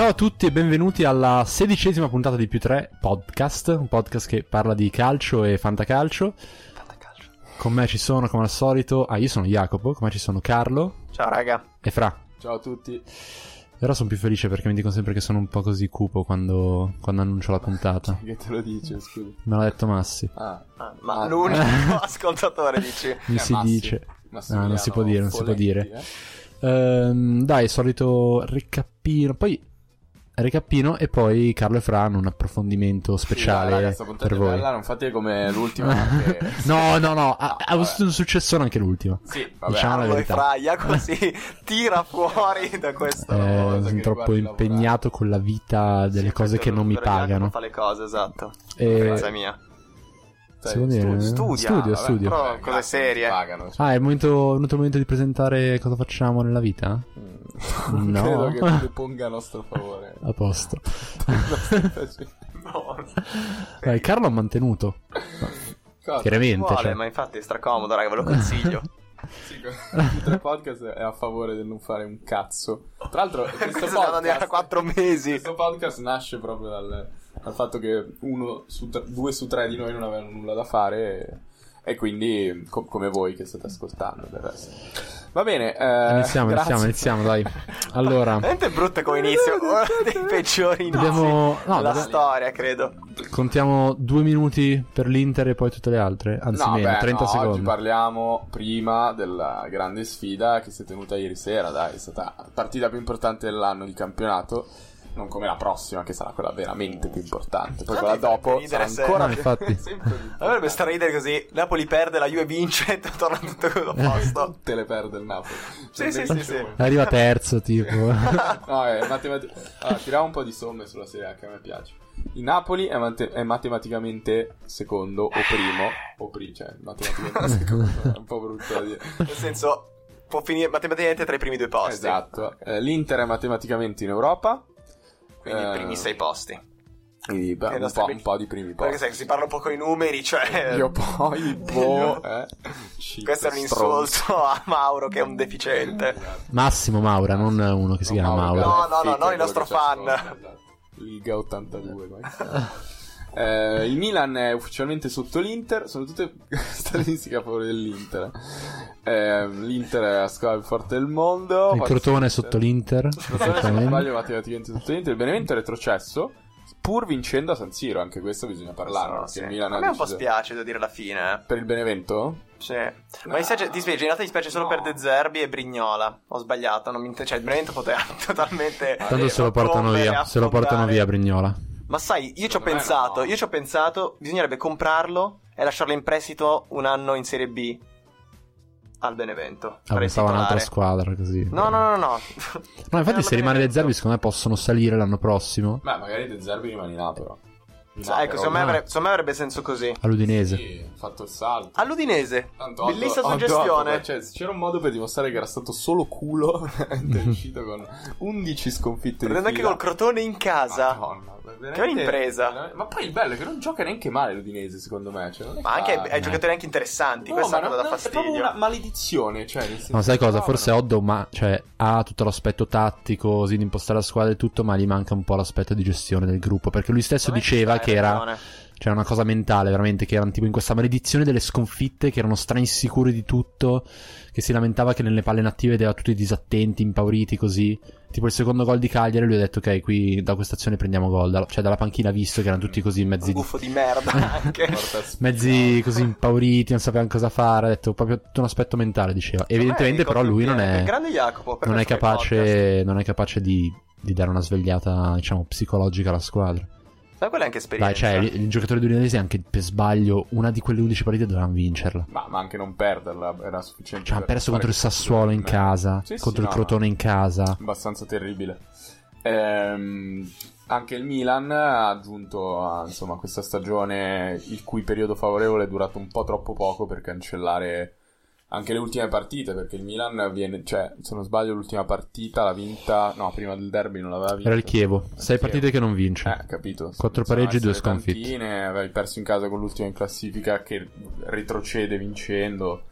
Ciao a tutti e benvenuti alla sedicesima puntata di Più 3 Podcast, un podcast che parla di calcio e fantacalcio. Fantacalcio. Con me ci sono, come al solito, ah io sono Jacopo, con me ci sono Carlo Ciao raga. e Fra. Ciao a tutti. Ora sono più felice perché mi dicono sempre che sono un po' così cupo quando, quando annuncio la puntata. Che te lo dice, scusa. Me l'ha detto Massi. Ah, Ah, ma Ah. l'unico ascoltatore dici. Mi Eh, si Massi. dice. Ah, non si può dire, non si può dire. eh. Ehm, dai, solito ricappino. Poi ricappino e poi Carlo e Fra hanno un approfondimento Sì, speciale dai, raga, sta puntata per voi. bella, non fate come l'ultima. che- no, no, no, ha, avuto un successone anche l'ultima. Sì, vabbè. Diciamo Carlo e. Fraia così tira fuori da questo. Eh, sono troppo lavorare. impegnato con la vita delle Sì, cose che non mi pagano. Fa le cose, esatto. E- Differenza mia. Si può dire? studia, Studia, studio, vabbè, studio. però- vabbè, cose grazie, serie. Pagano, cioè. Ah, è il momento, è venuto il momento di presentare cosa facciamo nella vita? Non No. credo che ti ponga a nostro favore. A posto. No, Dai, Carlo ha mantenuto. Cosa? Chiaramente, vuole, cioè. ma infatti è stracomodo, raga, ve lo consiglio. Sì, il tre podcast è a favore del non fare un cazzo. Tra l'altro, questo Questo podcast, quattro mesi. questo podcast nasce proprio dal, dal fatto che uno su tre- due su tre di noi non avevano nulla da fare. E, e quindi, co- come voi che state ascoltando, del resto. Va bene, eh, Iniziamo, grazie. iniziamo, iniziamo, dai. Allora, Veramente brutto come inizio, uno dei peggiori inizi Dobbiamo- no, della dobbiamo- storia, credo. contiamo due minuti per l'Inter e poi tutte le altre. Anzi, No, meno, beh, 30 no, Oggi secondi. parliamo prima della grande sfida che si è tenuta ieri sera. Dai, è stata la partita più importante dell'anno di campionato. Non come la prossima, che sarà quella veramente più importante. Poi quella dopo sarà se- ancora No, infatti. Dovrebbe straridere così. Napoli perde, la Juve vince e torna tutto a posto. Tutte le perde il Napoli. Sì, sì, sì, sì. Arriva terzo, tipo. No, è matemati- allora, tiriamo un po' di somme sulla Serie A che a me piace. Il Napoli è, mate- è matematicamente secondo o primo, o pri- cioè matematicamente secondo, è un po' brutto da dire. Nel senso, può finire matematicamente tra i primi due posti. Esatto. Eh, L'Inter è matematicamente in Europa. Quindi i Eh, primi sei posti. quindi, beh, un, po', un po' di primi Perché posti. sai, si parla un po' con i numeri, cioè... Io poi, boh, eh. Questo è un stronzo. insulto a Mauro che è un deficiente. Massimo Maura, non uno che si chiama Maura. No, no, no, non il nostro fan. Liga 82. vai. Eh, il Milan è ufficialmente sotto l'Inter, sono tutte statistiche a favore dell'Inter. Eh, L'Inter è la squadra più forte del mondo. Il Crotone è sotto l'Inter. Il Crotone, se non esattamente. sbaglio, matematicamente sotto l'Inter. Il Benevento è retrocesso, pur vincendo a San Siro. Anche questo bisogna parlare. No, perché sì. Milan A me un po' spiace, devo dire la fine. eh. Per il Benevento? Sì. Ma mi spiace, ti spiego, in realtà mi spiace solo No. per De Zerbi e Brignola. Ho sbagliato, non mi inter- cioè il Benevento poteva totalmente... Tanto se lo portano via. Se lo portano via Brignola. Ma sai, io ci ho pensato, no. io ci ho pensato, bisognerebbe comprarlo e lasciarlo in prestito un anno in Serie B al Benevento. Ah, pensavo a un'altra squadra così. No, no, no, no. No, infatti, se rimane De Zerbi, secondo me possono salire l'anno prossimo Beh, magari De Zerbi rimane in A, però. Cioè, ecco, secondo me, no. avrebbe, secondo me avrebbe senso così. all'udinese. Sì, ha fatto il salto. All'Udinese. Tanto Bellissima Otto- suggestione. Otto, cioè, c'era un modo per dimostrare che era stato solo culo, è uscito con 11 sconfitte di Prendendo anche col Crotone in casa. Madonna, Che un'impresa. Ma poi il bello è che non gioca neanche male l'Udinese, secondo me. Cioè, Ma anche fa- ai giocatori anche interessanti. No, Questa è una cosa non- da È proprio fastidio. una maledizione. Cioè, nel senso No, sai cosa? Forse Oddo ma, cioè, ha tutto l'aspetto tattico, così di impostare la squadra e tutto, ma gli manca un po' l'aspetto di gestione del gruppo. Perché lui stesso diceva che era, c'era una cosa mentale, veramente, che erano tipo in questa maledizione delle sconfitte, che erano strainsicuri di tutto, che si lamentava che nelle palle inattive vedeva tutti disattenti, impauriti, così. Tipo il secondo gol di Cagliari, lui ha detto, ok, qui da questa azione prendiamo gol. Cioè, dalla panchina ha visto che erano tutti così mezzi Un guffo di merda anche. Mezzi così impauriti, non sapevano cosa fare. Ha detto proprio tutto un aspetto mentale, diceva. Evidentemente, però, lui non è, Grande Jacopo. non è capace, non è capace di, di dare una svegliata, diciamo, psicologica alla squadra. Ma quella è anche esperienza. Dai, cioè, il, il giocatore di Udinese, anche per sbaglio, una di quelle 11 partite dovevano vincerla. Ma, ma anche non perderla era sufficiente. Cioè, hanno per perso contro il Sassuolo in casa, Sì, sì, contro il no, Crotone in casa. abbastanza terribile. Ehm, anche il Milan ha aggiunto a, insomma, questa stagione il cui periodo favorevole è durato un po' troppo poco per cancellare anche le ultime partite. Perché il Milan viene, cioè, se non sbaglio, l'ultima partita l'ha vinta. No, prima del derby non l'aveva vinta. Era il Chievo. Sei Chievo. partite che non vince. Eh, capito. Quattro pareggi, a due sconfitte. avevi perso in casa con l'ultima in classifica che retrocede vincendo.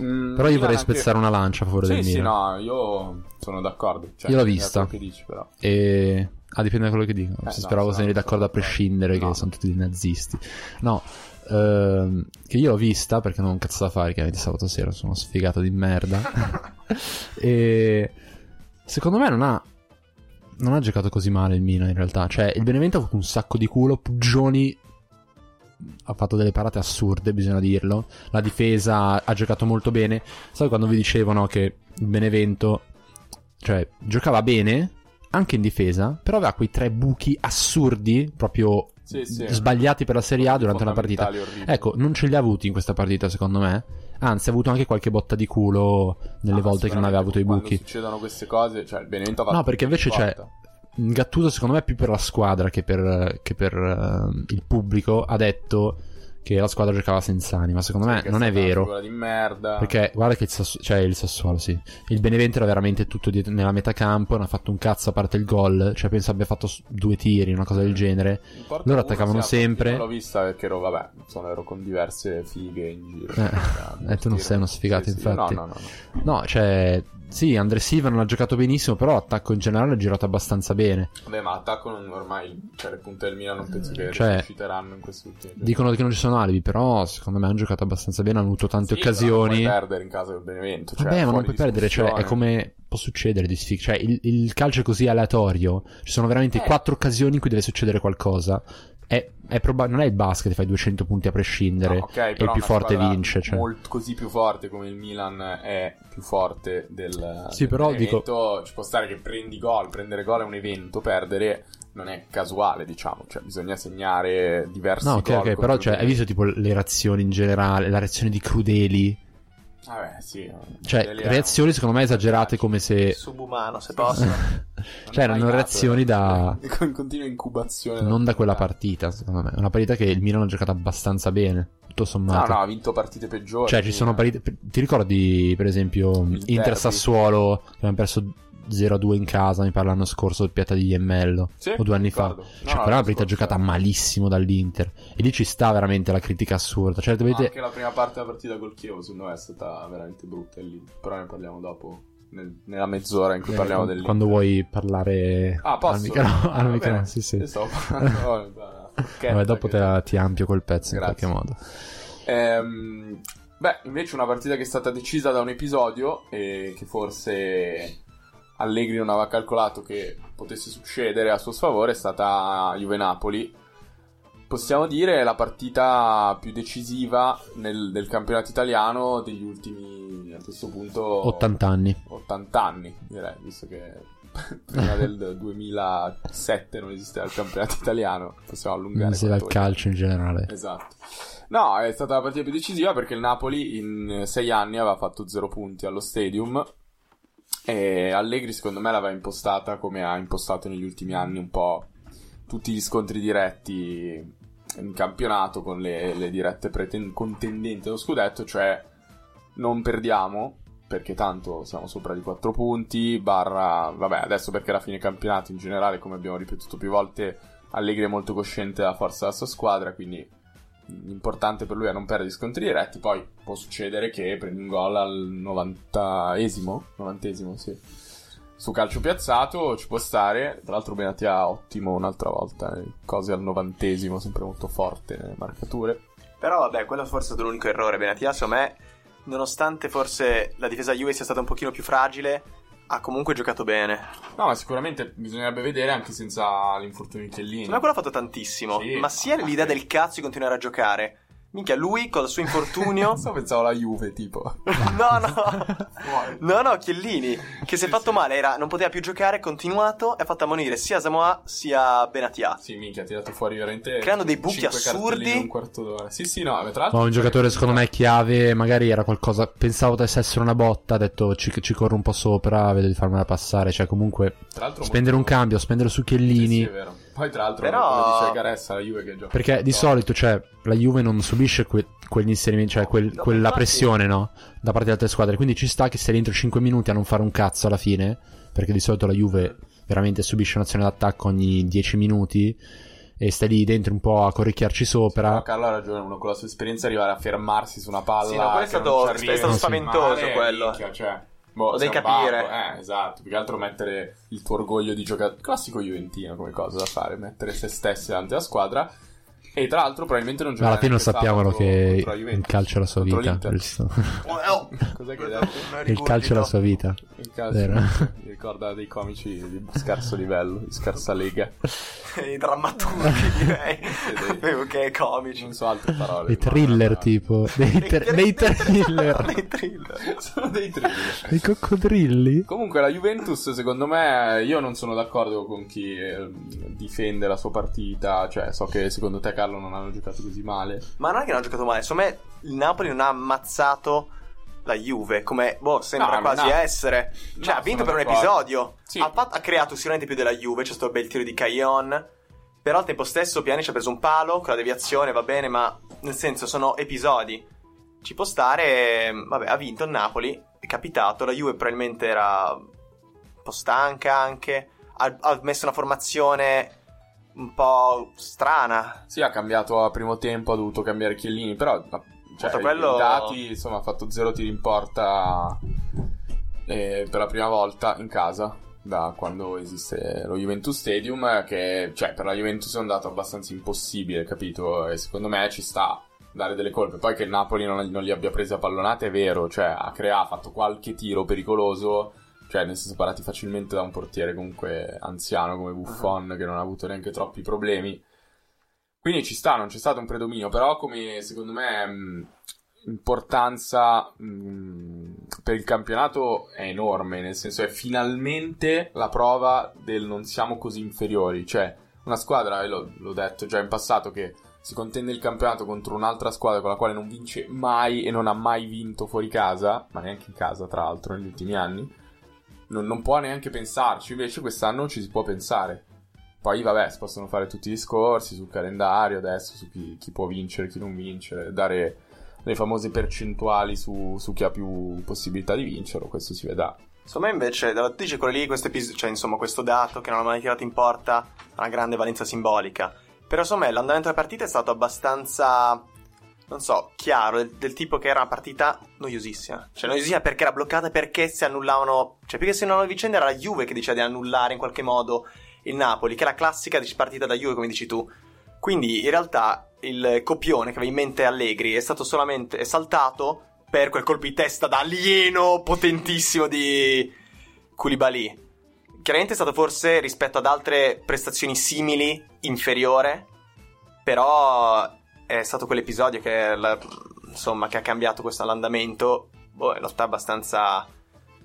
Mm, Però io Milan vorrei anche- spezzare una lancia a favore Sì, del sì, Milan. no, io sono d'accordo. Cioè, Io l'ho vista. Che dici, però. E... Ah, dipende da quello che dico. Eh, Se no, speravo sono- siano d'accordo a prescindere, d'accordo. che No. sono tutti dei nazisti. No, ehm, che io l'ho vista perché non ho un cazzo da fare, che sabato sera sono sfigato di merda. e secondo me non ha. Non ha giocato così male il Milan in realtà. Cioè, il Benevento ha avuto un sacco di culo. Puggioni ha fatto delle parate assurde, bisogna dirlo. La difesa ha giocato molto bene. Sai quando vi dicevano che il Benevento, cioè, giocava bene anche in difesa, però aveva quei tre buchi assurdi, proprio Sì, sì. sbagliati per la Serie A durante una partita. Orribili. Ecco, non ce li ha avuti in questa partita, secondo me. Anzi, ha avuto anche qualche botta di culo nelle Ah, volte che non aveva avuto i buchi. Succedono queste cose, cioè il Benevento ha fatto No, perché invece c'è-. Gattuso, secondo me, più per la squadra che per, che per eh, il pubblico, ha detto che la squadra giocava senza anima. Secondo me Perché non è una vero. figura di merda. Perché guarda che il, Sassu- cioè, il Sassuolo, sì. Il Benevento era veramente tutto dietro- nella metà campo. Non ha fatto un cazzo a parte il gol. Cioè, penso abbia fatto due tiri, una cosa del genere. In porta loro uno, attaccavano sì, sempre. Io l'ho vista perché ero, vabbè, insomma, ero con diverse fighe in giro. Eh, eh, tu non sei uno sfigato, Sì, sì. infatti. No, no, no. no. No, cioè, sì, Andre Silva non ha giocato benissimo. Però l'attacco in generale ha girato abbastanza bene. Vabbè, ma attacco non ormai, cioè le punte del Milan non penso che Cioè, riusciteranno in giorni. Dicono che non ci sono alibi, però secondo me hanno giocato abbastanza bene. Hanno avuto tante Sì, occasioni. Non puoi perdere in casa del Benevento. Cioè, Vabbè, ma non puoi perdere, cioè, è come può succedere di sfig- Cioè, il, il calcio è così aleatorio. Ci sono veramente Eh. quattro occasioni in cui deve succedere qualcosa. È, è proba- non è il basket, fai 200 punti a prescindere. No, ok, e il più forte vince. Cioè. Molto così più forte come il Milan è più forte del. Sì, del però Benevento. Ci può stare che prendi gol, prendere gol è un evento, perdere non è casuale, diciamo. Cioè, bisogna segnare diversi No, gol. ok, ok, però cioè, hai visto tipo le reazioni in generale, la reazione di Crudeli. Vabbè, sì. Cioè, Crudeli è reazioni secondo me esagerate come se... Subumano, se posso. cioè, erano reazioni da... eh. In continua incubazione. Non da quella partita, secondo me. Una partita che il Milan ha giocato abbastanza bene, tutto No, sommato. no, ha vinto partite peggiori. Cioè, ci sono partite. Ti ricordi, per esempio, Il Inter derby. Sassuolo che abbiamo perso 0-2 in casa? Mi pare l'anno scorso, doppiata di Iemmello. Sì, o due anni fa. ricordo. No, Cioè, no, quella è una partita giocata malissimo dall'Inter. E lì ci sta veramente la critica assurda. Cioè, dovete. Anche la prima parte della partita col Chievo, secondo me, è stata veramente brutta lì. Però ne parliamo dopo, nel- nella mezz'ora in cui eh, parliamo del Quando vuoi parlare Ah, posso? al microfono, microfono, bene. sì, sì. Stavo parlando Vabbè, dopo te la- ti ampio quel pezzo Grazie. in qualche modo. Ehm, beh, invece una partita che è stata decisa da un episodio e che forse Allegri non aveva calcolato che potesse succedere a suo sfavore è stata Juve-Napoli. Possiamo dire la partita più decisiva nel- del campionato italiano degli ultimi, a questo punto, 80 anni. 80 anni, direi, visto che prima del 2007 non esisteva il campionato italiano. Possiamo allungare. Non si va al quanto calcio in generale. Esatto. No, è stata la partita più decisiva perché il Napoli in sei anni aveva fatto zero punti allo stadium e Allegri secondo me l'aveva impostata come ha impostato negli ultimi anni un po' tutti gli scontri diretti in campionato con le, le dirette preten- contendenti allo scudetto, cioè non perdiamo perché tanto siamo sopra di 4 punti, barra, vabbè adesso perché era fine campionato in generale come abbiamo ripetuto più volte Allegri è molto cosciente della forza della sua squadra, quindi l'importante per lui è non perdere gli scontri diretti. Poi può succedere che prendi un gol al 90esimo, 90esimo, sì. Su calcio piazzato ci può stare. Tra l'altro, Benatia ottimo un'altra volta. eh, Cose al 90esimo, sempre molto forte nelle marcature. Però vabbè, quello forse è stato l'unico errore. Benatia, secondo me, nonostante forse la difesa Juve sia stata un pochino più fragile, ha comunque giocato bene. No, ma sicuramente bisognerebbe vedere anche senza l'infortunio di Chiellini. Secondo me quello ha fatto tantissimo. Sì, ma sia l'idea del cazzo di continuare a giocare. Minchia, lui con il suo infortunio. Non so, pensavo alla Juve, tipo. no, no. No, no, Chiellini, che si è Sì, fatto sì. male, era, non poteva più giocare, è continuato e ha fatto ammonire sia Samoa sia Benatia. Sì, minchia, ha tirato fuori veramente. Creando dei buchi assurdi. un quarto d'ora. Sì, sì, no, tra l'altro. Ma un giocatore secondo me chiave, magari era qualcosa, pensavo potesse essere una botta, ha detto ci, ci corro un po' sopra, vedo di farmela passare, cioè comunque Tra l'altro spendere molto- un cambio, spendere su Sì, Chiellini, sì, è vero. Poi, tra l'altro, Però- come dice Caressa, la Juve che gioca. perché di No. solito cioè, la Juve non subisce que- quegli inserimenti, cioè quel- No, quella infatti- pressione no? da parte delle altre squadre, quindi ci sta che sei dentro 5 minuti a non fare un cazzo alla fine, perché di solito la Juve veramente subisce un'azione d'attacco ogni 10 minuti e stai lì dentro un po' a corricchiarci sopra. Però Carlo ha ragione, uno con la sua esperienza arrivare a fermarsi su una palla. Sì, no, quello è stato- è stato spaventoso quello. minchia, cioè, boh, devi capire. babbo, Eh, esatto. Più che altro mettere il tuo orgoglio di giocare. Classico Juventino come cosa da fare, mettere se stessi davanti alla squadra. E tra l'altro, probabilmente non Ma giocherà alla fine lo sappiamo che contro la il calcio è la sua vita. Oh, Cos'è che hai detto? Il calcio è la sua vita. Il calcio Vero. mi ricorda dei comici di scarso livello, di scarsa lega. I drammaturghi, direi. dei- che comici. Non so altre parole. Dei thriller ma- tipo. Dei, tr- dei thriller. Dei thriller. Sono dei thriller. Dei coccodrilli. Comunque la Juventus, secondo me, io non sono d'accordo con chi eh, difende la sua partita. Cioè, so che secondo te, Carlo, non hanno giocato così male. Ma non è che non ha giocato male. Secondo me il Napoli non ha ammazzato la Juve, come boh, sembra No, quasi no. essere. Cioè, No, ha vinto per un d'accordo. episodio. Sì. Ha, fatto- ha creato sicuramente più della Juve. C'è stato il bel tiro di Caillon. Però al tempo stesso Piani ci ha preso un palo con la deviazione, va bene, ma nel senso sono episodi. Ci può stare. Vabbè, ha vinto il Napoli. È capitato. La Juve probabilmente era un po' stanca anche. Ha, ha messo una formazione un po' strana. Sì, ha cambiato a primo tempo, ha dovuto cambiare Chiellini, però cioè, quello- i dati, insomma, ha fatto zero tiri in porta eh, per la prima volta in casa da quando esiste lo Juventus Stadium, che cioè, per la Juventus è un dato abbastanza impossibile, capito? E secondo me ci sta dare delle colpe. Poi che il Napoli non, non li abbia presi a pallonate è vero, cioè ha creato, ha fatto qualche tiro pericoloso, cioè ne sono separati facilmente da un portiere comunque anziano come Buffon che non ha avuto neanche troppi problemi. Quindi ci sta, non c'è stato un predominio, però come secondo me mh, importanza mh, per il campionato è enorme, nel senso è finalmente la prova del non siamo così inferiori, cioè una squadra, e l'ho detto già in passato, che si contende il campionato contro un'altra squadra con la quale non vince mai e non ha mai vinto fuori casa, ma neanche in casa tra l'altro negli ultimi anni, non, non può neanche pensarci, invece quest'anno ci si può pensare. Poi vabbè, si possono fare tutti i discorsi sul calendario adesso, su chi, chi può vincere, chi non vincere, dare le famose percentuali su, su chi ha più possibilità di vincerlo, questo si vedrà. Me invece, da dice quello lì, questo episodio, cioè insomma questo dato che non ha mai tirato in porta ha una grande valenza simbolica. Però insomma l'andamento della partita è stato abbastanza, non so, chiaro, del, del tipo che era una partita noiosissima. Cioè noiosissima perché era bloccata, perché si annullavano, cioè più che si annullavano vicende era la Juve che diceva di annullare in qualche modo il Napoli, che è la classica partita da Juve come dici tu. Quindi in realtà il copione che aveva in mente Allegri è stato solamente è saltato per quel colpo di testa da alieno potentissimo di Koulibaly. Chiaramente è stato forse rispetto ad altre prestazioni simili inferiore, però è stato quell'episodio che, la- insomma, che ha cambiato questo l'andamento. Boh, è lotta abbastanza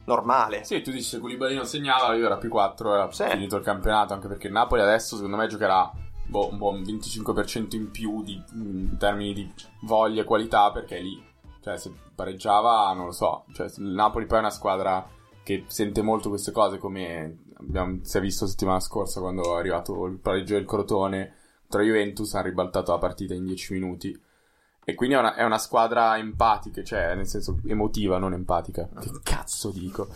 normale. Sì, tu dici se Koulibaly non segnava, io era più 4, era Sì. finito il campionato, anche perché il Napoli adesso secondo me giocherà boh, un buon 25% in più di- in termini di voglia e qualità, perché lì, cioè se pareggiava, non lo so, cioè il Napoli poi è una squadra che sente molto queste cose, come abbiamo, si è visto settimana scorsa quando è arrivato il pareggio del Crotone tra Juventus, hanno ribaltato la partita in 10 minuti. E quindi è una, è una squadra empatica, cioè nel senso emotiva, non empatica. Che cazzo dico?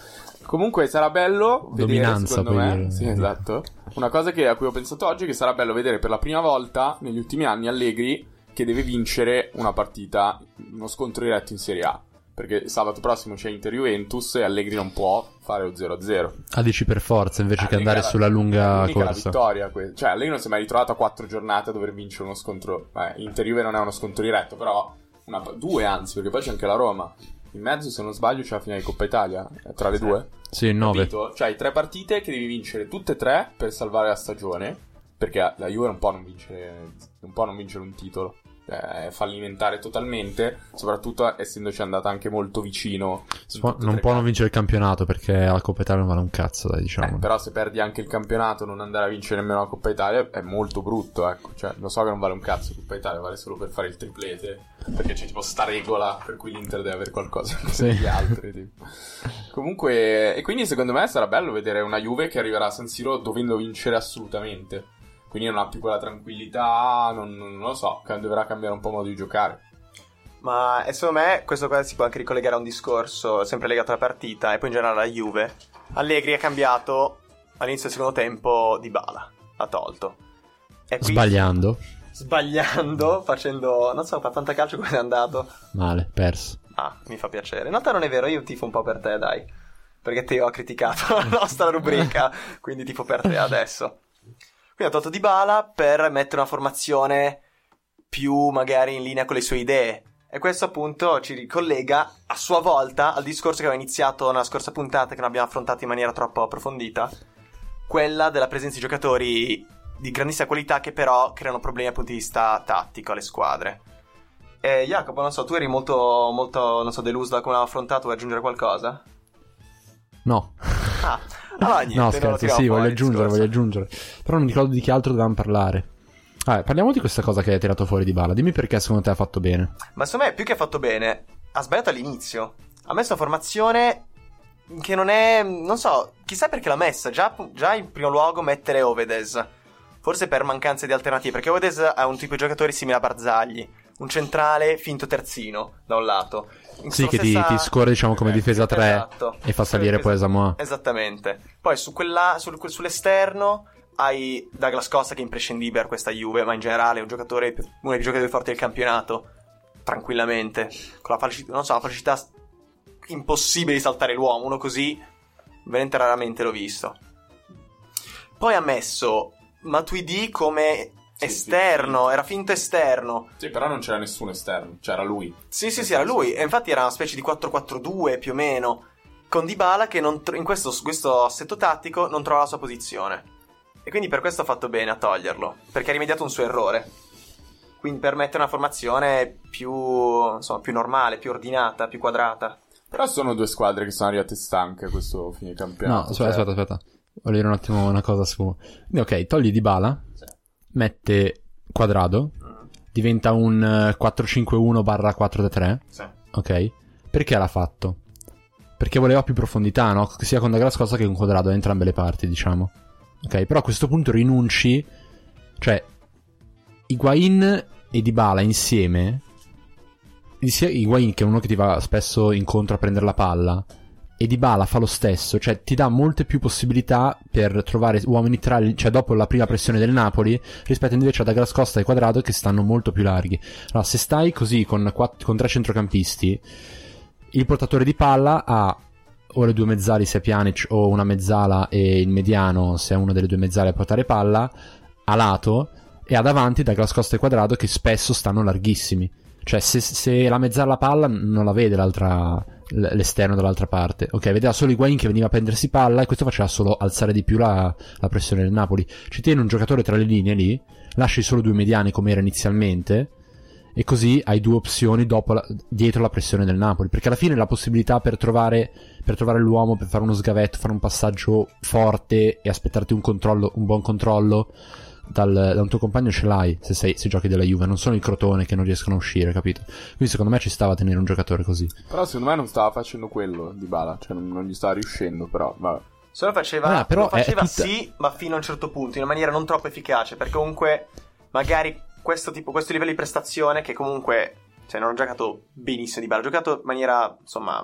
Comunque sarà bello vedere, Dominanza, secondo puoi me. dire. Sì, esatto. Una cosa che- a cui ho pensato oggi è che sarà bello vedere per la prima volta negli ultimi anni Allegri che deve vincere una partita, uno scontro diretto in Serie A. Perché sabato prossimo c'è Inter-Juventus e Allegri non può fare lo 0-0. Ah, dici per forza invece che Allegri andare ha la- sulla lunga l'unica la corsa. vittoria. que- Cioè, Allegri non si è mai ritrovato a quattro giornate a dover vincere uno scontro. Beh, Inter-Juve non è uno scontro diretto, però una- due anzi, perché poi c'è anche la Roma. In mezzo, se non sbaglio, c'è la finale di Coppa Italia. eh, Tra le due. Sì, 9. Capito? Cioè, hai tre partite che devi vincere tutte e tre per salvare la stagione. Perché la Juve non può non vincere, non può non vincere un titolo. È fallimentare totalmente. Soprattutto essendoci andata anche molto vicino. e non può non vincere il campionato perché la Coppa Italia non vale un cazzo, dai, Eh, diciamo. però se perdi anche il campionato, non andare a vincere nemmeno la Coppa Italia è molto brutto, ecco. Cioè, lo so che non vale un cazzo Coppa Italia, vale solo per fare il triplete. Perché c'è tipo sta regola per cui l'Inter deve avere qualcosa Sì. gli altri. tipo. Comunque, e quindi secondo me sarà bello vedere una Juve che arriverà a San Siro dovendo vincere assolutamente. Quindi non ha più quella tranquillità, non, non lo so, che dovrà cambiare un po' modo di giocare. Ma e secondo me questo qua si può anche ricollegare a un discorso sempre legato alla partita e poi in generale alla Juve. Allegri ha cambiato all'inizio del secondo tempo di Bala, l'ha tolto. E qui- Sbagliando. Sbagliando, facendo... Non so, per fantacalcio come è andato. Male, perso. Ah, mi fa piacere. In realtà non è vero, io tifo un po' per te, dai. Perché te ho criticato la nostra rubrica, quindi tifo per te adesso. Quindi ho tolto Di Bala per mettere una formazione più magari in linea con le sue idee. E questo appunto ci ricollega a sua volta al discorso che aveva iniziato nella scorsa puntata, che non abbiamo affrontato in maniera troppo approfondita. Quella della presenza di giocatori di grandissima qualità che però creano problemi dal punto di vista tattico alle squadre. E Jacopo, non so, tu eri molto, molto, non so, deluso da come l'ho affrontato, vuoi aggiungere qualcosa? No. Ah, allora niente, no, scherzo, sì, voglio aggiungere, voglio aggiungere. Però non mi ricordo di che altro dovevamo parlare. Vabbè, parliamo di questa cosa che hai tirato fuori di bala. Dimmi perché secondo te ha fatto bene. Ma secondo me più che ha fatto bene, ha sbagliato all'inizio. Ha messo una formazione che non è... non so, chissà perché l'ha messa. Già, già in primo luogo mettere Ovedes. Forse per mancanza di alternative, perché Ovedes è un tipo di giocatore simile a Barzagli. Un centrale finto terzino, da un lato. In Sì, che ti, stessa- ti scorre, diciamo, come Eh, difesa 3 Esatto. e fa salire poi Samoa. Esattamente. Poi su quella, sul- sull'esterno hai Douglas Costa che è imprescindibile per questa Juve, ma in generale è un giocatore, uno dei giocatori forti del campionato, tranquillamente, con la facilità, non so, la facilità impossibile di saltare l'uomo, uno così veramente raramente l'ho visto. Poi ha messo Matuidi come esterno, era finto esterno. Sì, però non c'era nessuno esterno, c'era lui. Sì, sì, sì, era lui. E infatti era una specie di 4-4-2 più o meno. Con Dybala che non tro- in questo, questo assetto tattico non trova la sua posizione. E quindi per questo ha fatto bene a toglierlo. Perché ha rimediato un suo errore. Quindi permette una formazione più, insomma, più normale, più ordinata, più quadrata. Però sono due squadre che sono arrivate stanche questo fine No, campionato. aspetta, cioè- aspetta, aspetta. Voglio dire un attimo una cosa su. Ok, togli di bala, Sì. Mette quadrado, Mm, diventa un eh, 4-5-1 barra 4-3. sì. Ok? Perché l'ha fatto? Perché voleva più profondità, no? Sia con Douglas Costa che con Quadrado, da entrambe le parti, diciamo. Ok? Però a questo punto rinunci. Cioè, Higuain e Dybala insieme. Sia Higuain, che è uno che ti va spesso incontro a prendere la palla, e Dybala fa lo stesso, cioè ti dà molte più possibilità per trovare uomini tra, cioè dopo la prima pressione del Napoli, rispetto invece a Douglas Costa e Quadrado che stanno molto più larghi. Allora, se stai così con, quatt- con tre centrocampisti, il portatore di palla ha o le due mezzali se è Pjanic o una mezzala e il mediano se è una delle due mezzali a portare palla a lato e ha davanti Douglas Costa e Quadrado che spesso stanno larghissimi cioè se, se la mezzala la palla non la vede l'esterno dall'altra parte. Ok vedeva solo Higuain che veniva a prendersi palla e questo faceva solo alzare di più la, la pressione del Napoli. Ci tiene un giocatore tra le linee lì lasci solo due mediani come era inizialmente e così hai due opzioni la- dietro la pressione del Napoli. Perché alla fine la possibilità per trovare, per trovare l'uomo per fare uno sgavetto fare un passaggio forte e aspettarti un un buon controllo dal, da un tuo compagno ce l'hai se, sei, se giochi della Juve. Non sono i crotone che non riescono a uscire capito? Quindi secondo me ci stava a tenere un giocatore così. Però secondo me non stava facendo quello di Bala, cioè non, non gli stava riuscendo, però vabbè. Se lo faceva, Ah, però lo faceva tutta- sì, ma fino a un certo punto, in una maniera non troppo efficace, perché comunque magari questo tipo, questo livello di prestazione che comunque, cioè non ha giocato benissimo di Bala, ha giocato in maniera, insomma,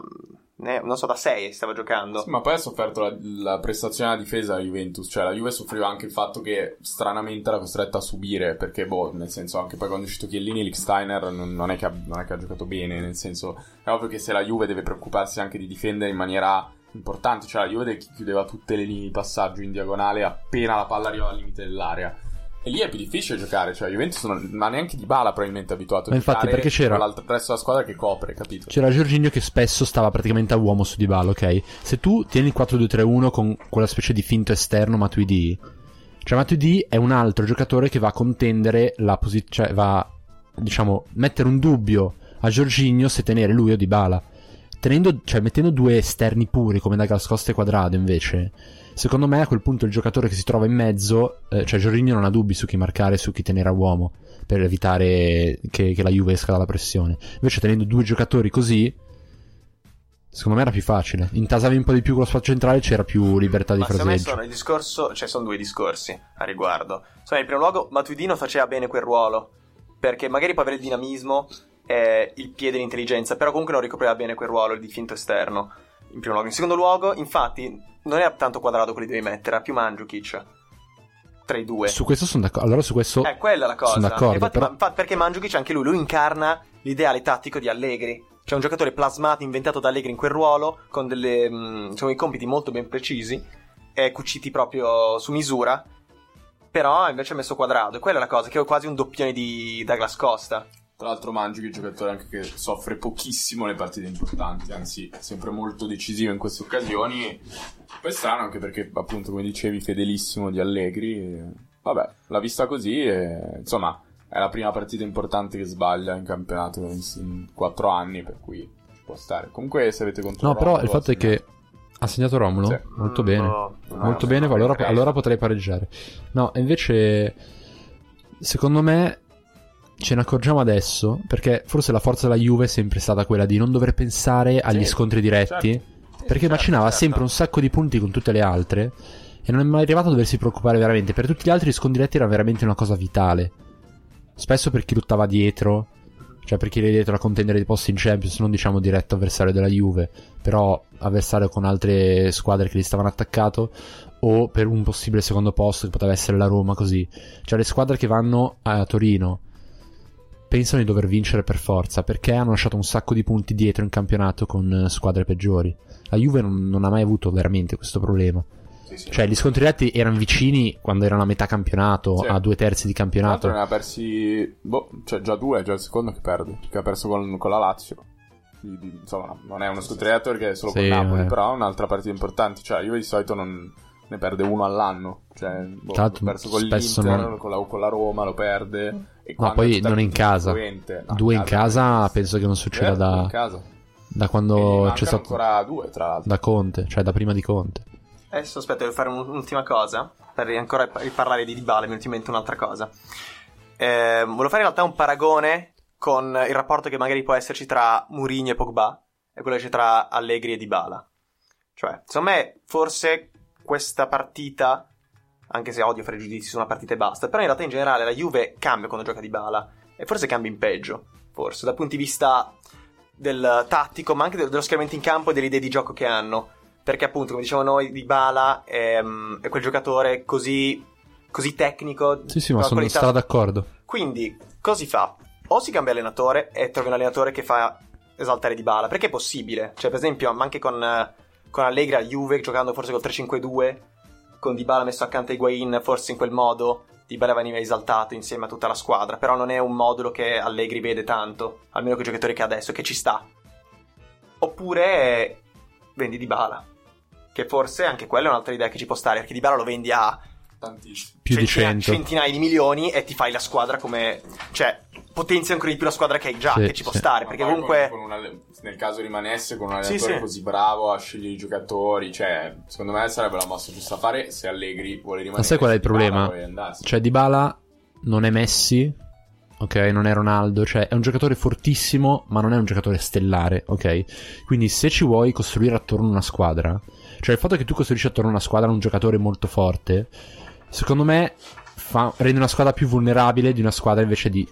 non so, da 6 stava giocando. Sì, ma poi ha sofferto la, la prestazione alla difesa della Juventus, cioè la Juve soffriva anche il fatto che stranamente era costretta a subire, perché boh, nel senso anche poi quando è uscito Chiellini, Licksteiner non, non, è che ha, non è che ha giocato bene, nel senso è ovvio che se la Juve deve preoccuparsi anche di difendere in maniera importante, cioè la Juve chiudeva tutte le linee di passaggio in diagonale appena la palla arrivava al limite dell'area. E lì è più difficile giocare, cioè Juventus non, ma neanche di bala probabilmente è abituato a Ma infatti, giocare perché c'era- il resto della squadra che copre, capito? C'era Giorginio che spesso stava praticamente a uomo su Dybala, ok? Se tu tieni il 4-2-3-1 con quella specie di finto esterno Matuidi, cioè Matuidi è un altro giocatore che va a contendere la posizione, cioè va, diciamo, mettere un dubbio a Giorginio se tenere lui o Dybala. Tenendo, cioè mettendo due esterni puri come Douglas Costa e Quadrado invece, secondo me a quel punto il giocatore che si trova in mezzo, eh, cioè Giorginio non ha dubbi su chi marcare e su chi tenere a uomo per evitare che, che la Juve esca dalla pressione. Invece tenendo due giocatori così, secondo me era più facile. Intasavi un po' di più con lo spazio centrale, c'era più libertà di Ma secondo me fraseggio. sono il discorso, cioè sono due discorsi a riguardo. Insomma, in primo luogo, Matuidi non faceva bene quel ruolo, perché magari può avere il dinamismo e il piede l'intelligenza, però comunque non ricopriva bene quel ruolo di finto esterno. In primo luogo. In secondo luogo, infatti, non era tanto quadrato quelli che devi mettere, era più Mandzukic. tra i due. Su questo sono d'accordo. Allora, su questo. È quella la cosa. Sono d'accordo. Infatti, però... ma- perché Mandzukic anche lui, lui incarna l'ideale tattico di Allegri. C'è un giocatore plasmato, inventato da Allegri in quel ruolo, con delle, mh, diciamo, i compiti molto ben precisi, e cuciti proprio su misura. Però invece ha messo quadrato. E quella è la cosa, che è quasi un doppione di Douglas Costa. Tra l'altro Mangi che è un giocatore anche che soffre pochissimo le partite importanti, anzi sempre molto decisivo in queste occasioni. Poi è strano anche perché appunto come dicevi fedelissimo di Allegri. Vabbè, l'ha vista così e insomma è la prima partita importante che sbaglia in campionato in, in quattro anni, per cui ci può stare. Comunque se avete controllato... No, però il fatto è che ha segnato Romulo? Sì. Molto Mm, bene. no, Molto no, bene, allora, allora potrei pareggiare. No, invece, secondo me, ce ne accorgiamo adesso, perché forse la forza della Juve è sempre stata quella di non dover pensare agli Sì, scontri diretti, certo. perché certo, macinava certo. sempre un sacco di punti con tutte le altre, e non è mai arrivato a doversi preoccupare veramente. Per tutti gli altri gli scontri diretti era veramente una cosa vitale. Spesso per chi lottava dietro, cioè per chi era dietro a contendere dei posti in Champions, non diciamo diretto avversario della Juve, però avversario con altre squadre che gli stavano attaccato, o per un possibile secondo posto che poteva essere la Roma così. Cioè le squadre che vanno a Torino pensano di dover vincere per forza, perché hanno lasciato un sacco di punti dietro in campionato con eh, squadre peggiori. La Juve non, non ha mai avuto veramente questo problema. Sì, sì. Cioè, gli scontri diretti erano vicini quando erano a metà campionato, Sì. a due terzi di Tra l'altro campionato. ne ha persi, boh, cioè già due, è già il secondo che perde, che ha perso con, con la Lazio. Di- di- insomma, non è uno scontro perché è solo Sì, con Napoli, eh. però è un'altra partita importante. Cioè, io di solito non ne perde uno all'anno. Cioè, boh, Tra l'altro, ha perso con l'Inter, non- con, la, con la Roma, lo perde. E Ma quando poi non in casa. no, Due in casa non penso che non succeda due da, in casa. da quando c'è stato ancora due, tra l'altro. da Conte, cioè da prima di Conte. Adesso aspetta, devo fare un'ultima cosa. Per ancora riparlare di Dybala, mi è in mente un'altra cosa. Eh, volevo fare in realtà un paragone con il rapporto che magari può esserci tra Mourinho e Pogba e quello che c'è tra Allegri e Dybala. Cioè, secondo me, forse questa partita, anche se odio fare giudizi su una partita e basta, però in realtà in generale la Juve cambia quando gioca Dybala e forse cambia in peggio, forse, dal punto di vista del tattico, ma anche del- dello schieramento in campo e delle idee di gioco che hanno. Perché appunto, come diciamo noi, Dybala è, mm, è quel giocatore così, così tecnico. Sì, sì, ma sono qualità- stra d'accordo. Quindi, cosa si fa? O si cambia allenatore e trovi un allenatore che fa esaltare Dybala, perché è possibile. Cioè, per esempio, ma anche con, con Allegri al Juve, giocando forse col 3-5-2, con Dybala messo accanto a Higuain, forse in quel modo Dybala veniva esaltato insieme a tutta la squadra, però non è un modulo che Allegri vede tanto, almeno con i giocatori che ha adesso, che ci sta. Oppure vendi Dybala, che forse anche quella è un'altra idea che ci può stare, perché Dybala lo vendi a Tantissimo. Più di centina- 100. centinaia di milioni e ti fai la squadra come... Cioè, potenzia ancora di più la squadra che hai già, Sì, che ci può sì. stare, Ma perché comunque... con- con un alle- nel caso rimanesse con un allenatore sì. così bravo a scegliere i giocatori, cioè, secondo me sarebbe la mossa giusta da fare se Allegri vuole rimanere. Ma sai qual è il problema? Cioè, Dybala non è Messi, ok? Non è Ronaldo, cioè è un giocatore fortissimo, ma non è un giocatore stellare, ok? Quindi se ci vuoi costruire attorno a una squadra, cioè il fatto che tu costruisci attorno a una squadra un giocatore molto forte, secondo me fa- rende una squadra più vulnerabile di una squadra invece di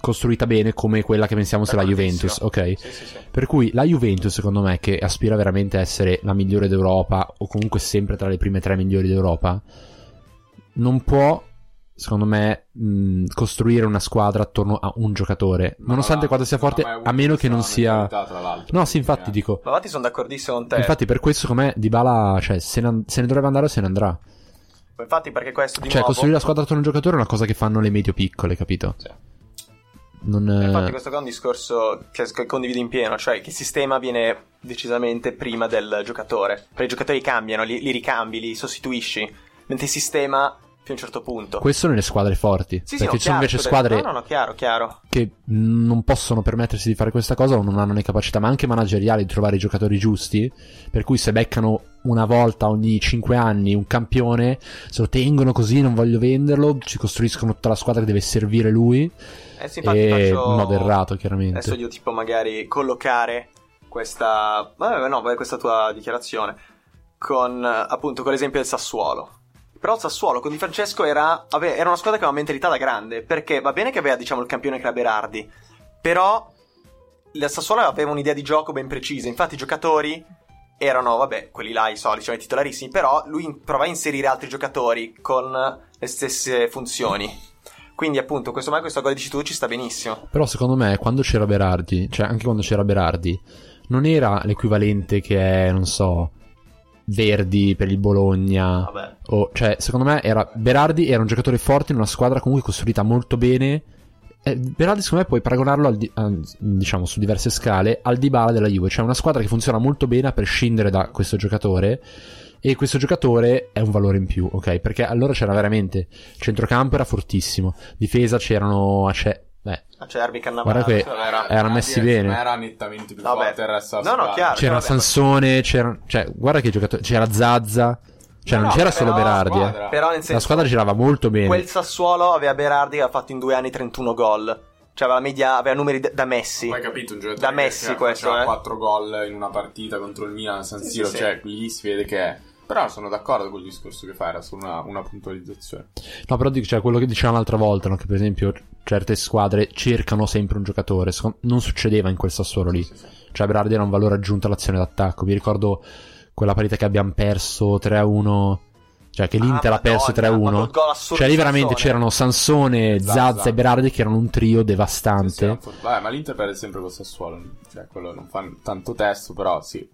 costruita bene come quella che pensiamo sia la Juventus, ok? Sì, sì, sì. Per cui la Juventus, secondo me, che aspira veramente a essere la migliore d'Europa, o comunque sempre tra le prime tre migliori d'Europa, non può, secondo me, mh, costruire una squadra attorno a un giocatore. Ma nonostante quanto sia forte, a meno che non sia. No, sì, infatti Quindi, dico. Ma infatti sono d'accordissimo con te. Infatti, per questo, secondo me, Dybala, cioè, se ne, se ne dovrebbe andare o se ne andrà. Infatti perché questo di Cioè, nuovo... costruire la squadra attorno a un giocatore è una cosa che fanno le medio piccole, capito? Sì. Non. Infatti eh, questo qua è un discorso che che condivido in pieno, cioè che il sistema viene decisamente prima del giocatore. Perché i giocatori cambiano, li, li ricambi, li sostituisci, mentre il sistema fino a un certo punto. Questo nelle squadre forti. Sì, sì, perché no, ci sono invece scusa, squadre No, no, no, chiaro, chiaro. che non possono permettersi di fare questa cosa o non hanno le capacità, ma anche manageriali di trovare i giocatori giusti. Per cui se beccano una volta ogni 5 anni un campione, se lo tengono così, non voglio venderlo, ci costruiscono tutta la squadra che deve servire lui. Eh sì, infatti e faccio... in modo errato, chiaramente. Adesso io tipo magari collocare questa... Vabbè, no, vabbè, questa tua dichiarazione con appunto con l'esempio del Sassuolo. Però Sassuolo con Di Francesco era, ave- era una squadra che aveva una mentalità da grande, perché va bene che aveva diciamo il campione che era Berardi, però il Sassuolo aveva un'idea di gioco ben precisa, infatti i giocatori erano, vabbè, quelli là i soliti, cioè i titolarissimi, però lui prova a inserire altri giocatori con le stesse funzioni. Quindi appunto, questo mai questo gol dici tu ci sta benissimo. Però secondo me quando c'era Berardi, cioè anche quando c'era Berardi, non era l'equivalente che è, non so, Verdi per il Bologna. O, cioè, secondo me era, Berardi era un giocatore forte in una squadra comunque costruita molto bene. Eh, Berardi secondo me puoi paragonarlo di- a- diciamo su diverse scale al Dybala della Juve, cioè una squadra che funziona molto bene a prescindere da questo giocatore e questo giocatore è un valore in più, ok? Perché allora c'era veramente centrocampo era fortissimo, difesa c'erano Ace- beh, Acerbi, Cannavaro. Guarda che- era... erano messi bene. Ma era nettamente più Vabbè. forte il resto No, no, chiaro. c'era Sansone, c'era cioè guarda che giocatori, c'era Zazza, cioè No, non no, c'era però solo Berardi, eh. squadra- Però nel senso, La squadra girava molto bene. quel Sassuolo aveva Berardi che ha fatto in due anni 31 gol. Cioè aveva media, aveva numeri da- da Messi. Poi hai capito un giocatore Da che Messi cioè, questo, faceva eh. 4 gol in una partita contro il Milan a San Sì, Siro, sì, cioè lì si vede che. Però sono d'accordo con il discorso che fai, era solo una, una puntualizzazione. No, però dico, cioè, quello che dicevamo l'altra volta, no? che per esempio certe squadre cercano sempre un giocatore, non succedeva in quel Sassuolo lì. Cioè Berardi era un valore aggiunto all'azione d'attacco. Mi ricordo quella partita che abbiamo perso 3-1, cioè che l'Inter Ah, ha perso Madonna, ma 3-1. col gol assurdo Cioè lì veramente Sansone. c'erano Sansone, Zazza. Zazza e Berardi che erano un trio Sì, sì, devastante. era for- Vabbè, ma l'Inter perde sempre con Sassuolo, cioè quello non fa tanto testo, però sì.